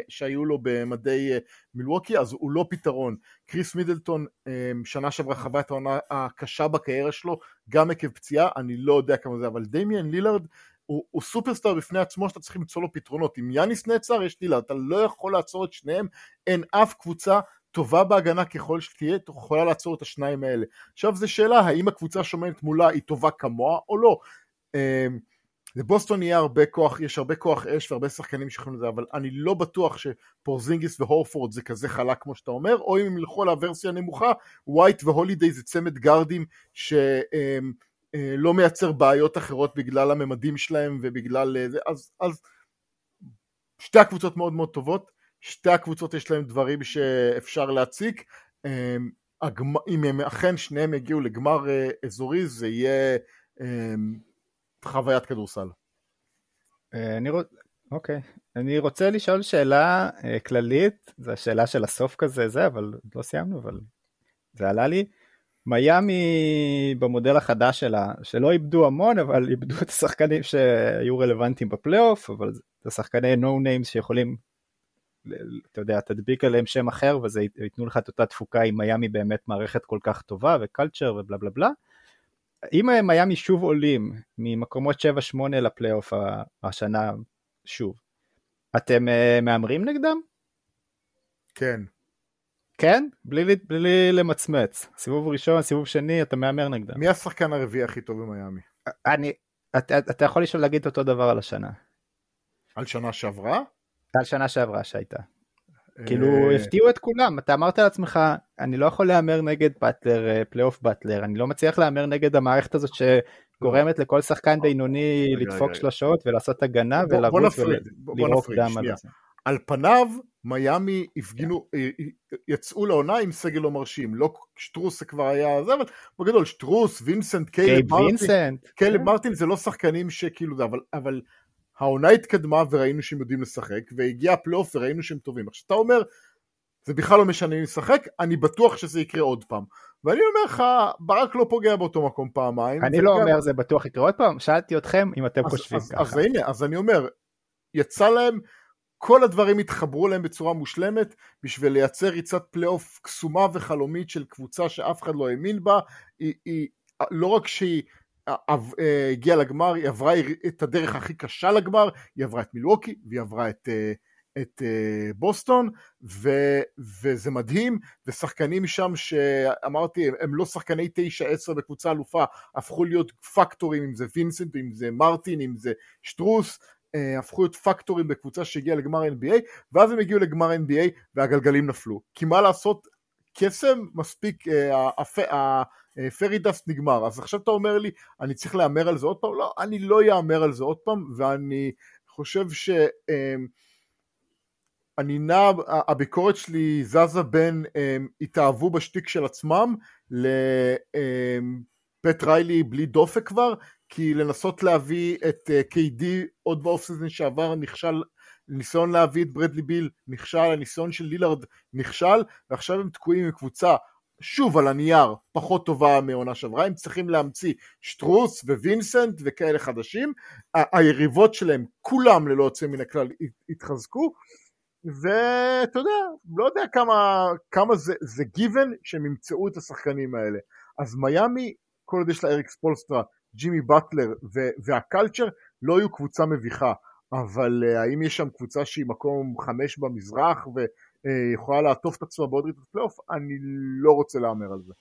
שהיו לו במדי אה, מילווקי, אז הוא לא פתרון. קריס מידלטון אה, שנה שעברה חווה את העונה הקשה בקריירה שלו, גם עקב פציעה, אני לא יודע כמה זה, אבל דמיאן לילארד הוא, הוא סופרסטאר בפני עצמו שאתה צריך למצוא לו פתרונות. אם יאניס נעצר, יש לילארד, אתה לא יכול לעצור את שניהם, אין אף קבוצה טובה בהגנה ככל שתהיה, יכולה לעצור את השניים האלה. עכשיו זו שאלה, האם הקבוצה שעומדת מולה היא טובה כמוה או לא. אמ, לבוסטון יהיה הרבה כוח, יש הרבה כוח אש והרבה שחקנים שיכולים לזה, אבל אני לא בטוח שפורזינגיס והורפורד זה כזה חלק כמו שאתה אומר, או אם הם ילכו על הוורסיה הנמוכה, ווייט והולידיי זה צמד גארדים שלא אה, מייצר בעיות אחרות בגלל הממדים שלהם ובגלל אה, זה, אז, אז שתי הקבוצות מאוד מאוד טובות, שתי הקבוצות יש להם דברים שאפשר להציג, אמ, אם הם אכן שניהם יגיעו לגמר אה, אזורי זה יהיה אמ, חוויית כדורסל. אה, אני רוצ... אוקיי, אני רוצה לשאול שאלה אה, כללית, זו השאלה של הסוף כזה, זה, אבל לא סיימנו, אבל זה עלה לי. מיאמי במודל החדש שלה, שלא איבדו המון, אבל איבדו את השחקנים שהיו רלוונטיים בפלייאוף, אבל זה שחקני no names שיכולים אתה יודע, תדביק עליהם שם אחר וזה ייתנו לך את אותה תפוקה עם מיאמי באמת מערכת כל כך טובה וקלצ'ר ובלה בלה בלה. אם מיאמי שוב עולים ממקומות 7-8 לפלייאוף השנה שוב, אתם uh, מהמרים נגדם? כן. כן? בלי, בלי למצמץ. סיבוב ראשון, סיבוב שני, אתה מהמר נגדם. מי השחקן הרביעי הכי טוב במיאמי? אני, אתה, אתה יכול לשאול להגיד אותו דבר על השנה. על שנה שעברה? על שנה שעברה שהייתה. כאילו אה, הפתיעו את כולם, אתה אמרת לעצמך, אני לא יכול להמר נגד באטלר, אה, פלייאוף באטלר, אני לא מצליח להמר נגד המערכת הזאת שגורמת לכל שחקן בינוני לדפוק שלושות ולעשות הגנה ולרוץ ולרוק דם על זה. על פניו מיאמי הפגינו, אה, יצאו לעונה עם סגל לא מרשים, לא שטרוס כבר היה זה, אבל בגדול שטרוס, וינסנט, קיילב מרטין, קיילב כן. מרטין זה לא שחקנים שכאילו, אבל, אבל העונה התקדמה וראינו שהם יודעים לשחק, והגיע הפלייאוף וראינו שהם טובים. עכשיו אתה אומר, זה בכלל לא משנה אם לשחק, אני בטוח שזה יקרה עוד פעם. ואני אומר לך, ברק לא פוגע באותו מקום פעמיים. אני לא אומר זה בטוח יקרה עוד פעם, שאלתי אתכם אם אתם אז, חושבים אז, ככה. אז הנה, אז אני אומר, יצא להם, כל הדברים התחברו להם בצורה מושלמת בשביל לייצר ריצת פלייאוף קסומה וחלומית של קבוצה שאף אחד לא האמין בה, היא, היא לא רק שהיא הגיעה לגמר, היא עברה את הדרך הכי קשה לגמר, היא עברה את מילווקי והיא עברה את, אה, את אה, בוסטון ו, וזה מדהים ושחקנים משם שאמרתי הם לא שחקני 9-10 בקבוצה אלופה הפכו להיות פקטורים אם זה וינסנט אם זה מרטין אם זה שטרוס הפכו להיות פקטורים בקבוצה שהגיעה לגמר NBA ואז הם הגיעו לגמר NBA והגלגלים נפלו. כי מה לעשות קסם מספיק פרי דאסט נגמר, אז עכשיו אתה אומר לי, אני צריך להמר על זה עוד פעם? לא, אני לא אהמר על זה עוד פעם, ואני חושב ש... אמ, אני נע, הביקורת שלי זזה בין הם, התאהבו בשטיק של עצמם לפט ריילי בלי דופק כבר, כי לנסות להביא את KD עוד ב offseason שעבר נכשל, ניסיון להביא את ברדלי ביל נכשל, הניסיון של לילארד נכשל, ועכשיו הם תקועים עם קבוצה שוב על הנייר פחות טובה מעונה שעברה, הם צריכים להמציא שטרוס ווינסנט וכאלה חדשים, היריבות שלהם כולם ללא יוצא מן הכלל התחזקו, ואתה יודע, לא יודע כמה, כמה זה, זה given שהם ימצאו את השחקנים האלה. אז מיאמי, כל עוד יש לה אריק ספולסטרה, ג'ימי באטלר וה culture, לא היו קבוצה מביכה, אבל אה, האם יש שם קבוצה שהיא מקום חמש במזרח ו... אה, יכולה לעטוף את עצמה בעוד ריצת פלייאוף, אני לא רוצה להמר על זה.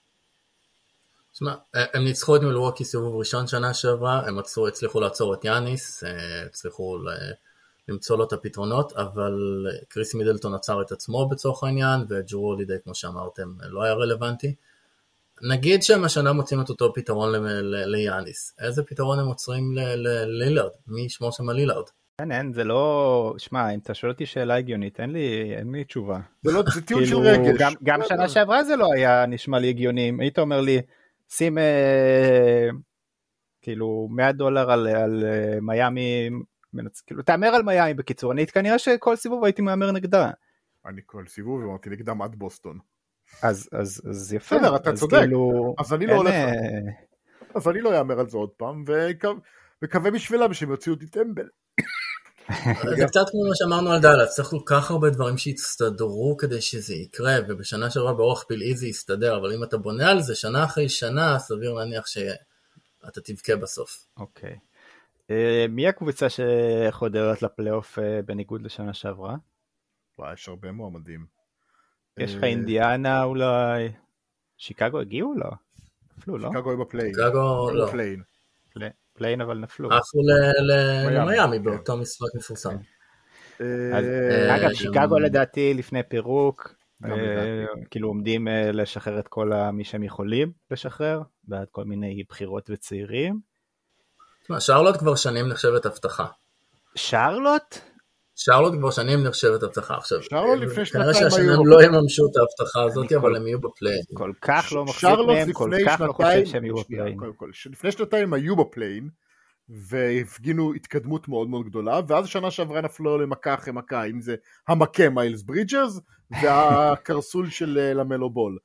תשמע, אה, הם ניצחו את מלווקי סיבוב ראשון שנה שעברה, הם עצרו, הצליחו לעצור את יאניס, אה, הצליחו למצוא לו את הפתרונות, אבל קריס מידלטון עצר את עצמו בצורך העניין, וג'רו הולידי, כמו שאמרתם, לא היה רלוונטי. נגיד שהם השנה מוצאים את אותו פתרון ליאניס, איזה פתרון הם עוצרים ללילארד? מי ישמור שם על לילארד? אין, אין, זה לא... שמע, אם אתה שואל אותי שאלה הגיונית, אין לי, אין לי תשובה. זה לא, זה טיעון של כאילו, רגש. גם, גם שנה שעברה זה לא היה נשמע לי הגיוני. אם היית אומר לי, שים אה, כאילו 100 דולר על, על אה, מיאמי, מנצ... כאילו תהמר על מיאמי בקיצור, אני כנראה שכל סיבוב הייתי מהמר נגדה. אני כל סיבוב אמרתי נגדם עד בוסטון. אז, אז, אז יפה. בסדר, אתה אז צודק. כאילו, אז אני לא אין, הולך... אה, אז אני לא אאמר על זה עוד פעם, ומקווה בשבילם שהם יוציאו אותי טמבל. זה קצת כמו מה שאמרנו על דאלאס, צריך כל כך הרבה דברים שיצטדרו כדי שזה יקרה, ובשנה שעברה באורח פלאי זה יסתדר, אבל אם אתה בונה על זה שנה אחרי שנה, סביר להניח שאתה תבכה בסוף. אוקיי. אה, מי הקבוצה שחודרת לפלייאוף אה, בניגוד לשנה שעברה? וואי, יש הרבה מועמדים. יש לך אה, אינדיאנה אולי? שיקגו הגיעו? לא. נפלו, לא? שיקגו היו ב play-in. שיקגו לא. play-in אבל נפלו. עפו ל- ל- מיאמי, למיאמי כן. באותו משחק מפורסם. אה, אגב, אה, שיקגו גם- לדעתי לפני פירוק, אה, לדעתי. כאילו עומדים אה, לשחרר את כל מי שהם יכולים לשחרר, בעד כל מיני בחירות וצעירים. תשמע, שרלוט כבר שנים נחשבת הבטחה. שרלוט? שרלוט כבר שנים נחשבת הבטחה. עכשיו, שרלוט לפני כנראה שנתיים שהשנה היו- הם לא יממשו את ההבטחה הזאת, אבל כל- הם יהיו ב play-in. כל כך לא מחזיק מהם, כל כך לא חושב שהם יהיו ב play-in. לפני שנתיים היו ב play-in, והפגינו התקדמות מאוד מאוד גדולה, ואז שנה שעברה נפלו למכה אחרי מכה, אם זה המכה מיילס ברידג'רס, והקרסול של אה, למלו בול.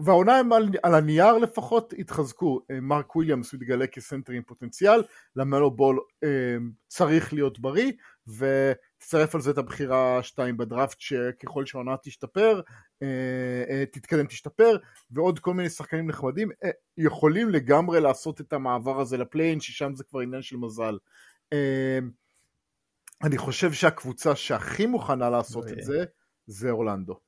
והעונה הם על, על הנייר לפחות התחזקו, אה, מרק וויליאמס הוא התגלה כסנטר עם פוטנציאל, למלו בול אה, צריך להיות בריא, ותצטרף על זה את הבחירה 2 בדראפט שככל שהעונה תשתפר, אה, תתקדם תשתפר, ועוד כל מיני שחקנים נחמדים, יכולים לגמרי לעשות את המעבר הזה לפליין, ששם זה כבר עניין של מזל. אני חושב שהקבוצה שהכי מוכנה לעשות את זה, זה אורלנדו.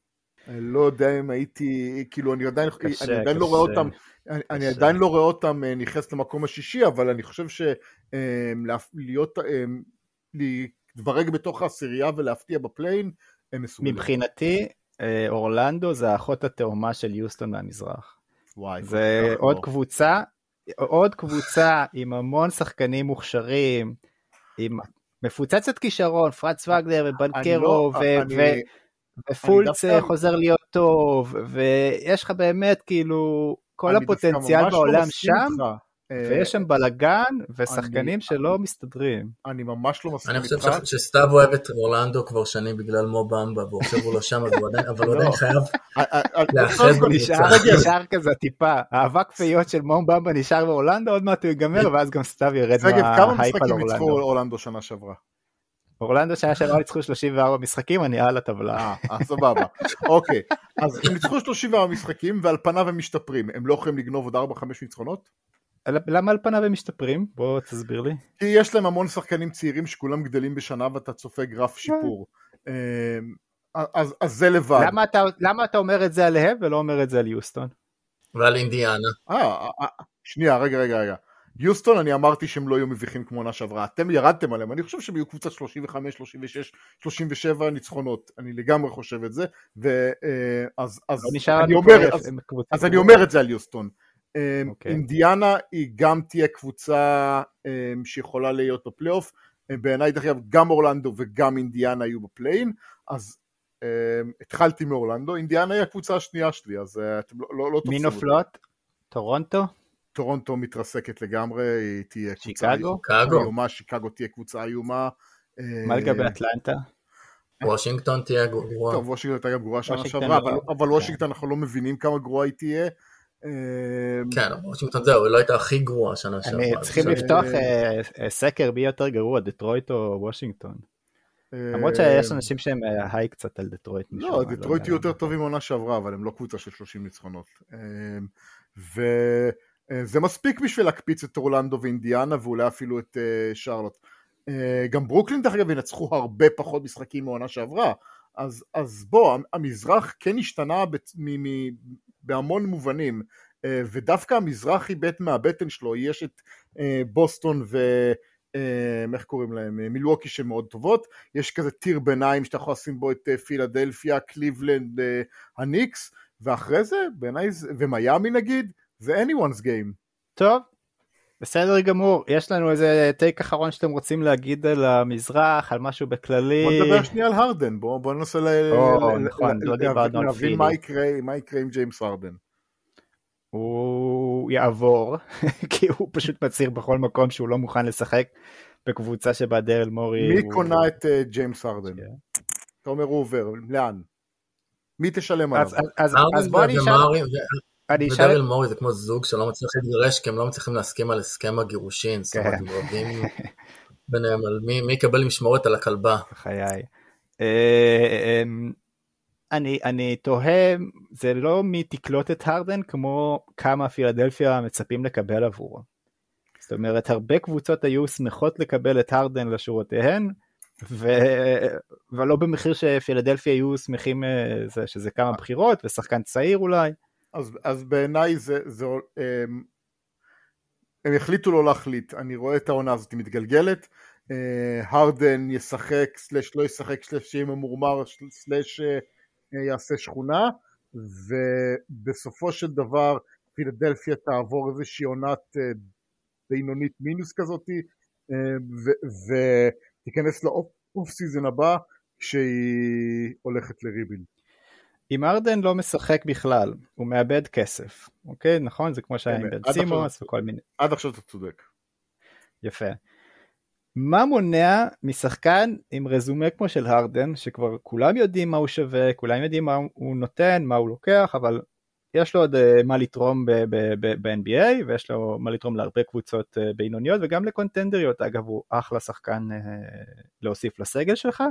אני לא יודע אם הייתי, כאילו אני עדיין, קשה, אני עדיין לא קשה. רואה אותם, אני, אני. עדיין לא רואה אותם אה, נכנס למקום השישי, אבל אני חושב שלהיות, להתברג בתוך העשירייה ולהפתיע בפליין, הם מסוגלים. מבחינתי, אה, אורלנדו זה האחות התאומה של יוסטון מהמזרח. וואי, זה עוד לא. קבוצה, עוד קבוצה עם המון שחקנים מוכשרים, עם מפוצצת כישרון, פרץ וגנר ובנקרו לא- ו- אני- ו- ופולץ אני דווקא- חוזר להיות טוב, ויש לך באמת כאילו כל אני הפוטנציאל ממש לא בעולם מסכים שם, איתך. אה, ויש שם בלאגן ושחקנים אני- שלא מסתדרים. אני ממש לא מסכים אני חושב איתך. שסתיו אוהב את אורלנדו כבר שנים בגלל מו במבה, ועכשיו הוא לא שם, אבל הוא עדיין- לא. חייב אה, אה, אה, לאחד בקבוצה. נשאר, נשאר כזה טיפה, האבק פיות של מום במבה נשאר באורלנדו, עוד מעט הוא ייגמר, ואז גם סתיו ירד שגב, כמה מההייפ על משחקים ניצחו אורלנדו. אורלנדו שנה שעברה? אורלנדו שנה שעברה ניצחו 34 משחקים, אני על הטבלה. אה, אה, סבבה. אוקיי. אז הם ניצחו 34 משחקים, ועל פניו הם משתפרים. הם לא יכולים לגנוב עוד 4-5 ניצחונות? למה על פניו הם משתפרים? בוא תסביר לי. כי יש להם המון שחקנים צעירים שכולם גדלים בשנה ואתה צופה גרף שיפור. אה, אז אז זה לבד. למה אתה- למה אתה אומר את זה עליהם ולא אומר את זה על יוסטון? ועל אינדיאנה. אה, אה, אה, שנייה, רגע, רגע, רגע. יוסטון, אני אמרתי שהם לא יהיו מביכים כמו עונה שעברה. אתם ירדתם עליהם, אני חושב שהם יהיו קבוצת 35, 36, 37 ניצחונות. אני לגמרי חושב את זה. ואז אז לא אני אומר, אז- אז אני. אומר את זה על יוסטון. אמ, אוקיי. אינדיאנה היא גם תהיה קבוצה אמ, שיכולה להיות בפלייאוף. בעיניי, דרך אגב, גם אורלנדו וגם אינדיאנה היו בפליין, אז התחלתי מאורלנדו, אינדיאנה היא הקבוצה השנייה שלי, אז אה, אתם לא, לא, לא מי תופסים אותי. נופלות? טורונטו? טורונטו מתרסקת לגמרי, היא תהיה קבוצה שיקגו? קאגו. איומה, שיקגו תהיה קבוצה איומה. מה אה, לגבי אטלנטה? וושינגטון תהיה גרועה. טוב, וושינגטון גם גרועה שנה שעברה, לא- אבל- אבל וושינגטון אנחנו לא מבינים כמה גרועה היא תהיה. אמ, כן, אבל וושינגטון זהו, היא לא הייתה הכי גרועה שנה שעברה. אני צריכים לפתוח אה, אה, סקר מי יותר גרוע, דטרויט או וושינגטון. אה, למרות שיש אנשים שהם אה, high קצת על דטרויט. לא, מה, דטרויט יהיו יותר. טובים מעונה שעברה, אבל הם לא קבוצה של 30 ניצחונות. וזה מספיק בשביל להקפיץ את אורלנדו ואינדיאנה, ואולי אפילו את אה, שרלוט. אה, גם ברוקלין, דרך אגב, ינצחו הרבה פחות משחקים מעונה שעברה. אז, אז בוא, המזרח כן השתנה בצ- מ- מ- בהמון מובנים, אה, ודווקא המזרח איבד מהבטן שלו, יש את אה, בוסטון ו... אה, איך קוראים להם? אה, מילווקי שהן מאוד טובות, יש כזה tier ביניים שאתה יכול לשים בו את אה, פילדלפיה, קליבלנד, אה, הניקס, ואחרי זה, בעיניי, זה- ומיאמי נגיד, זה anyone's game. טוב, בסדר גמור. יש לנו איזה take אחרון שאתם רוצים להגיד על המזרח, על משהו בכללי. בוא נדבר שנייה על הרדן, בוא, בוא ננסה ל- או, ל- נכון, ל- לא להבין- דיברנו על להבין פילי. מה יקרה, מה יקרה עם ג'יימס הרדן. הוא יעבור, כי הוא פשוט מצהיר בכל מקום שהוא לא מוכן לשחק בקבוצה שבה דרל מורי... מי הוא... קונה את uh, ג'יימס הרדן? כן. אתה אומר הוא עובר, לאן? מי תשלם עליו? אז, אז, אז, אז בוא אני אני אשאל... מורי זה כמו זוג שלא מצליח להתגרש כי הם לא מצליחים להסכים על הסכם הגירושין, זאת אומרת כן. הם רבים ביניהם על מי יקבל משמורת על הכלבה. חיי. אה, אמ, אני, אני תוהה, זה לא מי תקלוט את הרדן כמו כמה פילדלפיה מצפים לקבל עבורו. זאת אומרת, הרבה קבוצות היו שמחות לקבל את הרדן לשורותיהן, ו... ולא במחיר שפילדלפיה היו שמחים אה, זה, שזה כמה בחירות ושחקן צעיר אולי. אז, אז בעיניי זה, זה הם, הם החליטו לא להחליט, אני רואה את העונה הזאת מתגלגלת, אה, הרדן ישחק, סלש לא ישחק, סלש יהיה ממורמר, סלש אה, יעשה שכונה, ובסופו של דבר פילדלפיה תעבור איזושהי עונת אה, בינונית מינוס כזאתי, אה, ותיכנס לאוף סיזון הבא כשהיא הולכת לריבילד. אם ארדן לא משחק בכלל, הוא מאבד כסף, אוקיי? נכון? זה כמו שהיה עם. בן סימוס וכל מיני. עד עכשיו אתה צודק. יפה. מה מונע משחקן עם רזומה כמו של הרדן, שכבר כולם יודעים מה הוא שווה, כולם יודעים מה הוא נותן, מה הוא לוקח, אבל יש לו עוד אה, מה לתרום ב-NBA, ויש לו מה לתרום להרבה קבוצות אה, בינוניות, וגם לקונטנדריות, אגב, הוא אחלה שחקן אה, להוסיף לסגל שלך.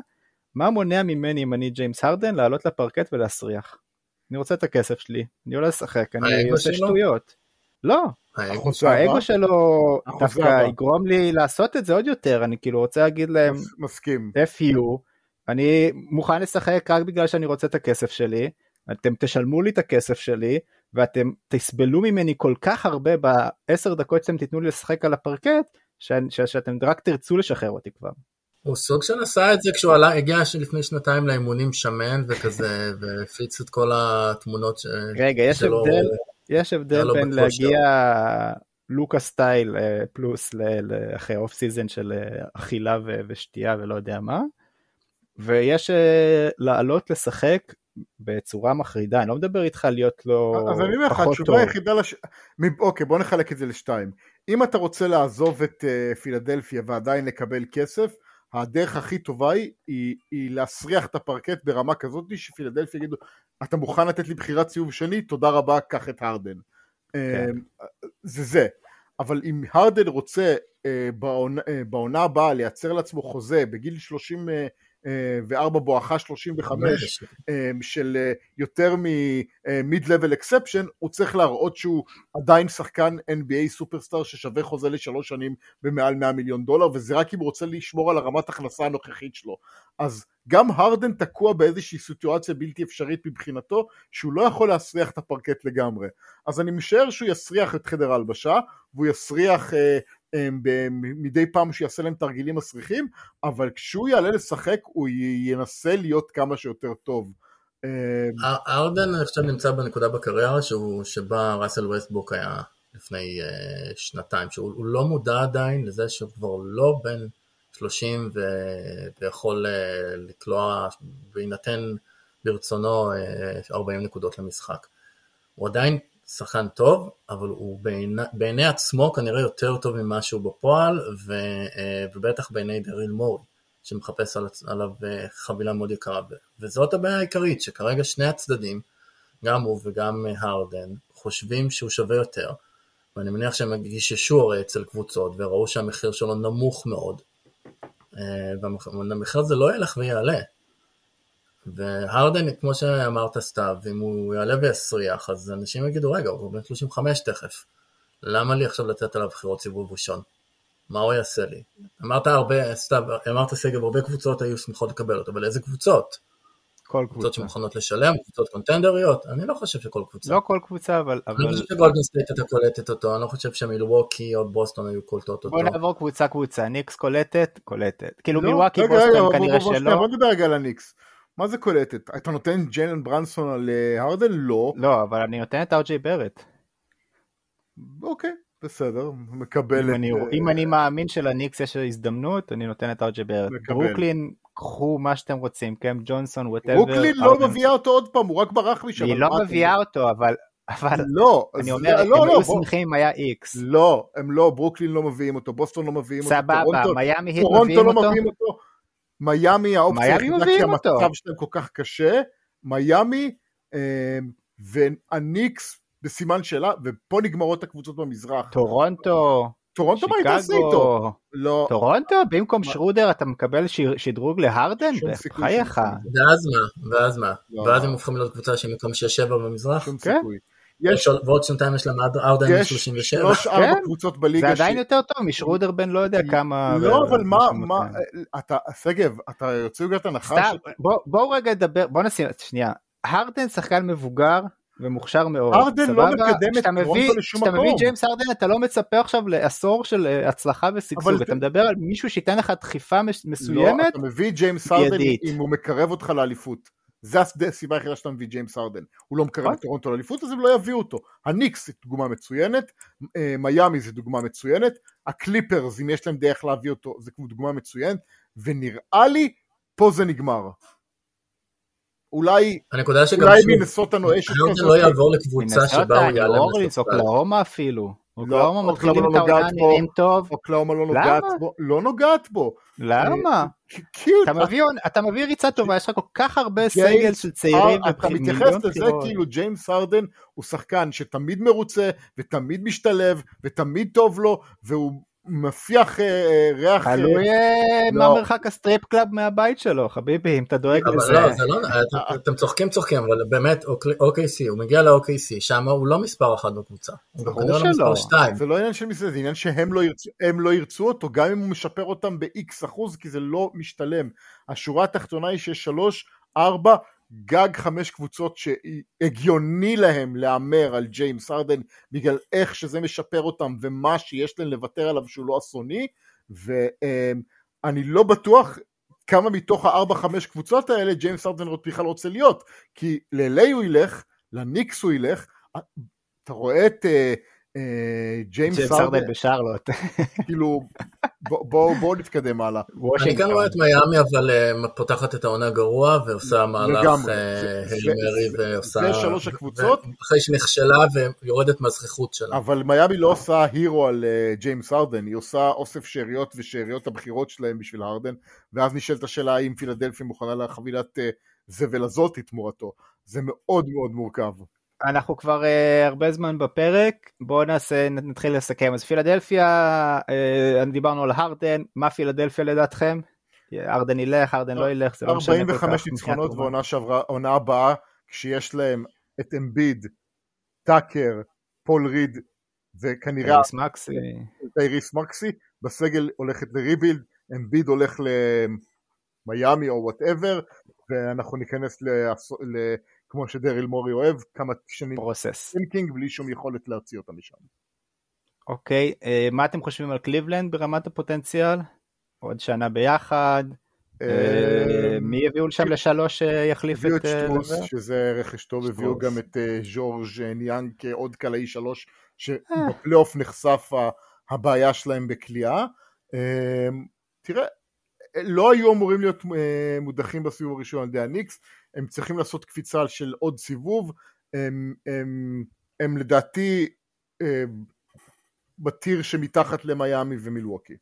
מה מונע ממני, אם אני ג'יימס הרדן, לעלות לפרקט ולהסריח? אני רוצה את הכסף שלי, אני עולה לשחק, אני עושה שלו? שטויות. לא, האגו שלו דווקא. יגרום לי לעשות את זה עוד יותר, אני כאילו רוצה להגיד להם, מס- מסכים. FU, אני מוכן לשחק רק בגלל שאני רוצה את הכסף שלי, אתם תשלמו לי את הכסף שלי, ואתם תסבלו ממני כל כך הרבה בעשר דקות שאתם תיתנו לי לשחק על הפרקט, ש- ש- שאתם רק תרצו לשחרר אותי כבר. הוא סוג של עשה את זה כשהוא עלה, הגיע לפני שנתיים לאימונים שמן וכזה, והפיץ את כל התמונות ש... רגע, יש שלו. הבדל, יש הבדל בין. להגיע לוקה סטייל אה, פלוס אחרי אוף סיזן של אה, אכילה ו- ושתייה ולא יודע מה, ויש אה, לעלות לשחק בצורה מחרידה, אני לא מדבר איתך להיות לו אז אני אומר לך, פחות התשובה טוב. היחידה לש... מ- אוקיי, בוא נחלק את זה לשתיים. אם אתה רוצה לעזוב את פילדלפיה ועדיין לקבל כסף, הדרך הכי טובה היא, היא, היא להסריח את הפרקט ברמה כזאת שפילדלפיה יגידו, אתה מוכן לתת לי בחירת סיבוב שני? תודה רבה, קח את הרדן. כן. אה, זה זה. אבל אם הרדן רוצה אה, בעונה, אה, בעונה הבאה לייצר לעצמו חוזה בגיל 34 בואכה 35 אמ, של אה, יותר מ-mid level exception, הוא צריך להראות שהוא עדיין שחקן NBA סופרסטאר ששווה חוזה לשלוש שנים במעל 100 מיליון דולר, וזה רק אם הוא רוצה לשמור על הרמת הכנסה הנוכחית שלו. אז גם הרדן תקוע באיזושהי סיטואציה בלתי אפשרית מבחינתו, שהוא לא יכול להסריח את הפרקט לגמרי. אז אני משער שהוא יסריח את חדר ההלבשה, והוא יסריח אה, אה, מדי פעם שיעשה להם תרגילים מסריחים, אבל כשהוא יעלה לשחק הוא ינסה להיות כמה שיותר טוב. אה, ארדן חושב נמצא בנקודה בקריירה שהוא, שבה ראסל ווסטבוק היה לפני uh, שנתיים, שהוא הוא לא מודע עדיין לזה שהוא כבר לא בן 30 ו, ויכול uh, לקלוע בהינתן ברצונו uh, 40 נקודות למשחק. הוא עדיין שחקן טוב, אבל הוא בעיני, בעיני עצמו כנראה יותר טוב ממה שהוא בפועל, ו, uh, ובטח בעיני דריל מורי. שמחפש על, עליו אה, חבילה מאוד יקרה, וזאת הבעיה העיקרית, שכרגע שני הצדדים, גם הוא וגם אה, הרדן, חושבים שהוא שווה יותר, ואני מניח שהם גיששו הרי אצל קבוצות, וראו שהמחיר שלו נמוך מאוד, אה, והמחיר הזה לא ילך ויעלה. והרדן, כמו שאמרת סתיו, אם הוא יעלה ויסריח, אז אנשים יגידו, רגע, הוא בן 35 תכף, למה לי עכשיו לתת עליו בחירות סיבוב ראשון? מה הוא יעשה לי? אמרת הרבה, סתיו, אמרת שגב, הרבה קבוצות היו שמחות לקבל אותו, אבל איזה קבוצות? כל קבוצות קבוצה. שמוכנות לשלם, קבוצות קונטנדריות? אני לא חושב שכל קבוצה. לא כל קבוצה, אבל... אני לא אבל... חושב שגולדן סטייט הייתה קולטת אותו, אני לא חושב שמילווקי או בוסטון היו קולטות אותו. בוא נעבור קבוצה קבוצה, ניקס קולטת, קולטת. כאילו לא, רגע, בוסטון כנראה שלא. בוא נדבר רגע על הניקס. מה זה קולטת? אתה נותן ג'יילן ברונסון על אה, הרדן? לא. לא, אבל אני נותן את ארג'יי בארט. אוקיי, בסדר, מקבל אם את... אני- אה, אם אני מאמין שלניקס יש הזדמנות, אני נותן את ארג'יי בארט. ברוקלין, קחו מה שאתם רוצים, קם ג'ונסון, whatever. ברוקלין לא מביאה אותו עוד פעם, הוא רק ברח משם. היא לא מביאה אותו, אבל אבל לא, אני זה- אומר, לא, הם לא, היו בוא- שמחים אם היה איקס. לא, הם לא, ברוקלין לא מביאים אותו, בוסטון לא מביאים אותו, סבבה, טורונטו- מיאמי היט טורונטו מביאים לא אותו? מביאים אותו, מיאמי האופציה היחידה כי. המצב שלהם כל כך קשה, מיאמי אה, והניקס בסימן שאלה, ופה נגמרות הקבוצות במזרח. טורונטו, טורונטו מה היא תעשה איתו? לא, טורונטו, במקום שרודר אתה מקבל שיר- שדרוג להרדן? בחייך. ואז מה? ואז מה? לא. ואז הם הופכים להיות קבוצה של מקום 6-7 במזרח? שום כן. סיכוי. יש ועוד שנתיים יש להם עד הרדן יש 37. שלוש ארבע כן. קבוצות זה בליגה עדיין יותר טוב משרודר בן לא יודע כמה... לא, ו- אבל מה, מה. אתה, שגב, אתה יוצא מנקודת הנחה סתם, בוא- בואו רגע נדבר, בואו נשים, שנייה, הרדן שחקן מבוגר ומוכשר מאוד, הרדן לא? מקדם את טורונטו לשום כשאתה מביא מקום. ג'יימס הרדן אתה לא מצפה עכשיו לעשור של אה, הצלחה ושגשוג, אבל אתה זה- מדבר על מישהו שייתן לך דחיפה לא, מסוימת, אתה מביא ג'יימס מיידית. אם הוא מקרב אותך לאליפות. זה הס- הסיבה היחידה שאתה מביא ג'יימס הרדן. הוא לא מקרב. את טורונטו לאליפות, אז הם לא יביאו אותו. הניקס זו דוגמה מצוינת, אה, מיאמי זו דוגמה מצוינת, הקליפרס, אם יש להם דרך להביא אותו, זו דוגמה מצוינת, ונראה לי, פה זה נגמר. אולי, אולי שוב, מינסוטה נואשת הרדן כזאת. לא יעבור לקבוצה שבה הוא יעלה בסוף. אוקלאומה אפילו, אוקלאומה מתחילים לא את העונה. נראים טוב, אוקלאומה לא נוגעת? בו, לא נוגעת בו. למה? אתה מביא אתה מביא ריצה טובה, יש לך כל כך הרבה סגל של צעירים, אתה מתייחס לזה. כאילו ג'יימס הרדן הוא שחקן שתמיד מרוצה ותמיד משתלב ותמיד טוב לו והוא מפיח אה, אה, ריח אה, תלוי אה, לא. מה מרחק ה strip club מהבית שלו, חביבי, אם אתה דואג אבל לזה. לא, זה לא, אתם- אתם צוחקים צוחקים, אבל באמת, OKC, הוא מגיע ל-OKC, שם הוא לא מספר אחת בקבוצה. ברור לא שלא. מספר שתיים. זה לא עניין של מסתכל, זה עניין שהם לא ירצו, הם לא ירצו אותו גם אם הוא משפר אותם ב-X אחוז כי זה לא משתלם. השורה התחתונה היא שיש שלוש, ארבע, גג חמש קבוצות שהגיוני להם להמר על ג'יימס הרדן בגלל איך שזה משפר אותם ומה שיש להם לוותר עליו שהוא לא אסוני ואני לא בטוח כמה מתוך הארבע חמש קבוצות האלה ג'יימס הרדן בכלל רוצה להיות כי ל-LA הוא ילך, לניקס הוא ילך אתה רואה את אה, ג'יימס ג'יימס הרדן בשרלוט. כאילו בואו בוא, בוא נתקדם הלאה. אני כן רואה את מיאמי, אבל אה, פותחת את העונה גרוע, ועושה מהלך. אה, זה- הייל זה- מרי, זה- ועושה... זה שלוש הקבוצות. אחרי שנכשלה ויורדת מהזכיחות שלה. אבל מיאמי לא עושה הירו על אה, ג'יימס הרדן, היא עושה אוסף שאריות ושאריות הבחירות שלהם בשביל הרדן, ואז נשאלת השאלה האם פילדלפי מוכנה לחבילת אה, זבל הזאתי תמורתו. זה מאוד מאוד מורכב. אנחנו כבר uh, הרבה זמן בפרק, בואו נעשה, נתחיל לסכם. אז פילדלפיה, uh, דיברנו על הרדן, מה פילדלפיה לדעתכם? הרדן ילך, הרדן לא ילך, זה לא משנה כל כך. 45 מבחינת ניצחונות. ועונה שעברה, עונה הבאה, כשיש להם את אמביד, טאקר, פול ריד, וכנראה טייריס מקס, אה, טייריס מקסי, בסגל הולכת ל rebuild, אמביד הולך למיאמי או whatever, ואנחנו ניכנס. כמו שדריל מורי אוהב, כמה שנים process. Sinking בלי שום יכולת להוציא אותם משם. אוקיי, אה, מה אתם חושבים על קליבלנד ברמת הפוטנציאל? עוד שנה ביחד, אה, מי יביאו לשם לשלוש שיחליף הביאו את... את אה, שטרוס? שזה רכש טוב, הביאו. גם את אה, ז'ורג' ניאנג כעוד קלעי שלוש, שבפלייאוף נחשף הבעיה שלהם בכליאה. אה, תראה, לא היו אמורים להיות אה, מודחים בסיבוב הראשון על ידי הניקס, הם צריכים לעשות קפיצה של עוד סיבוב, הם, הם, הם לדעתי אה, בטיר שמתחת למיאמי ומילווקי.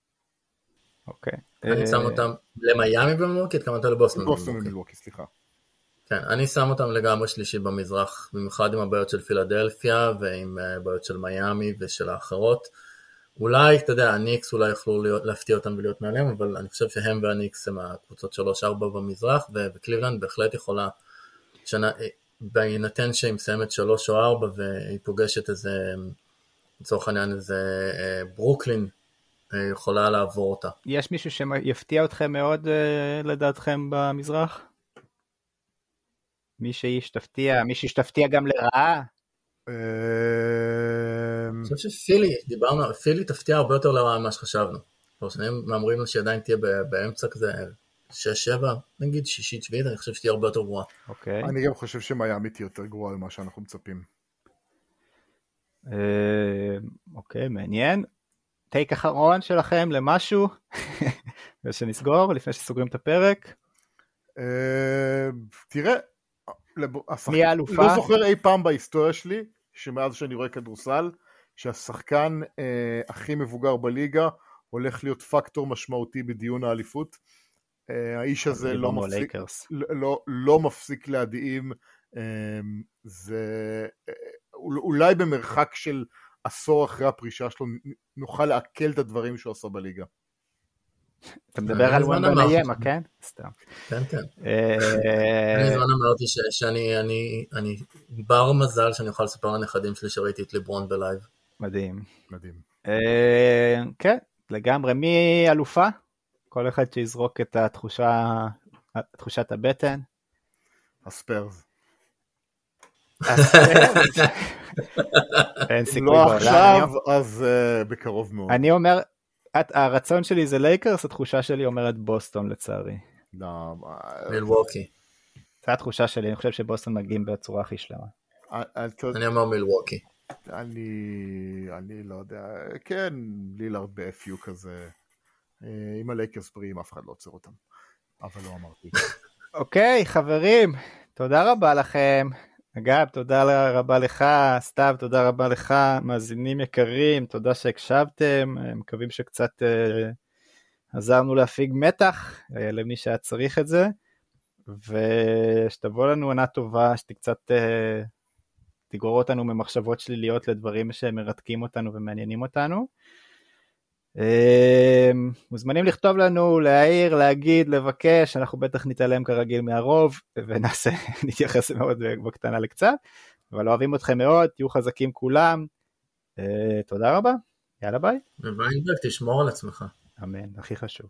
אוקיי. אני אה, שם אותם למיאמי במילווקי, התכוונת לבוסטון בוסטון במילווקי. ומילווקי, סליחה. כן, אני שם אותם לגמרי שלישי במזרח, במיוחד עם הבעיות של פילדלפיה ועם אה, בעיות של מיאמי ושל האחרות. אולי, אתה יודע, הניקס אולי יוכלו להיות, להפתיע אותם ולהיות מעליהם, אבל אני חושב שהם והניקס הם הקבוצות 3-4 במזרח, וקליבלנד בהחלט יכולה, שנה, אה, בהינתן שהיא מסיימת 3 או 4 והיא פוגשת איזה, לצורך העניין איזה אה, ברוקלין, אה, יכולה לעבור אותה. יש מישהו שיפתיע אתכם מאוד לדעתכם במזרח? מישהי שתפתיע, מישהי שתפתיע גם לרעה? אני חושב שפילי, דיברנו, פילי תפתיע הרבה יותר לרעה ממה שחשבנו. פרשנים מהמרים שעדיין תהיה באמצע כזה 6-7, נגיד שישית שביעית, אני חושב שתהיה הרבה יותר גרועה. אוקיי. אני גם חושב שמיאמי תהיה יותר גרועה ממה שאנחנו מצפים. אה, אוקיי, מעניין. טייק אחרון שלכם למשהו, ושנסגור לפני שסוגרים את הפרק. אה, תראה, לב- השחק- מי האלופה? לא זוכר אי פעם בהיסטוריה שלי שמאז שאני רואה כדורסל, שהשחקן אה, הכי מבוגר בליגה הולך להיות פקטור משמעותי בדיון האליפות. אה, האיש הזה לא מפסיק, לא, לא, לא מפסיק להדהים, אה, זה אה, אולי במרחק של עשור אחרי הפרישה שלו נוכל לעכל את הדברים שהוא עשה בליגה. אתה מדבר על וונדון איימה, כן? סתם. כן, כן. אני זמן אמרתי שאני בר מזל שאני יכול לספר לנכדים שלי שראיתי את ליברון בלייב. מדהים. מדהים. כן, לגמרי. מי אלופה? כל אחד שיזרוק את התחושה, תחושת הבטן. הספיירס. אין סיכוי בעולם. לא עכשיו, אז uh, בקרוב מאוד. אני אומר, את, הרצון שלי זה לייקרס, התחושה שלי אומרת בוסטון לצערי. לא, מילווקי. זו התחושה שלי, אני חושב שבוסטון מגיעים בצורה הכי שלמה. אני אומר מילווקי. אני, אני לא יודע, כן, לילארד ב-FU כזה. אה, אם הלייקרס בריאים אף אחד לא עוצר אותם. אבל לא אמרתי. אוקיי, חברים, תודה רבה לכם. אגב, תודה רבה לך, סתיו, תודה רבה לך, מאזינים יקרים, תודה שהקשבתם, מקווים שקצת uh, עזרנו להפיג מתח uh, למי שהיה צריך את זה, ושתבוא לנו עונה טובה, שתקצת uh, תגרור אותנו ממחשבות שליליות לדברים שמרתקים אותנו ומעניינים אותנו. אמ, מוזמנים לכתוב לנו, להעיר, להגיד, לבקש, אנחנו בטח נתעלם כרגיל מהרוב ונעשה, נתייחס מאוד בקטנה לקצת, אבל אוהבים אתכם מאוד, תהיו חזקים כולם, אה, תודה רבה, יאללה ביי. ווויינברג, תשמור על עצמך. אמן, הכי חשוב.